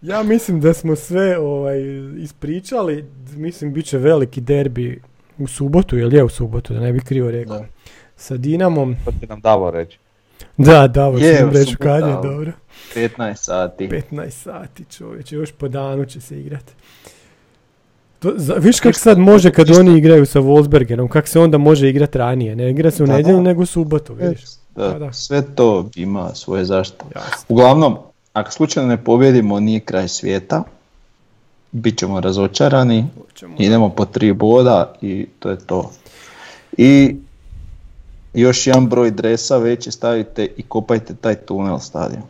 ja mislim da smo sve ovaj, ispričali, mislim bit će veliki derbi u subotu, jel je u subotu, da ne bih krivo rekao. Da. Sa Dinamom, To će nam Davo reći. da, da, ovo Je, ću vam u reći kad je, dobro. 15 sati. 15 sati čovječe, još po danu će se igrati. To, za, viš kak sad može kad oni igraju sa Wolfsbergerom, kak se onda može igrati ranije, ne igra se u nedjelju nego u subotu, vidiš. Da, Da, da. Sve to ima svoje zaštite. Uglavnom, ako slučajno ne pobjedimo, nije kraj svijeta. Bit ćemo razočarani, Hoćemo. idemo po tri boda i to je to. I još jedan broj dresa veći stavite i kopajte taj tunel stadion.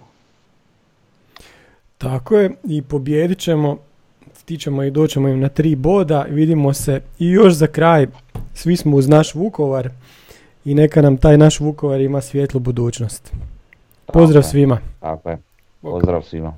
Tako je, i pobjedit ćemo, stićemo i doćemo im na tri boda, vidimo se i još za kraj, svi smo uz naš Vukovar i neka nam taj naš Vukovar ima svjetlu budućnost. Pozdrav Tako je, svima. Tako je. Pozdrav svima.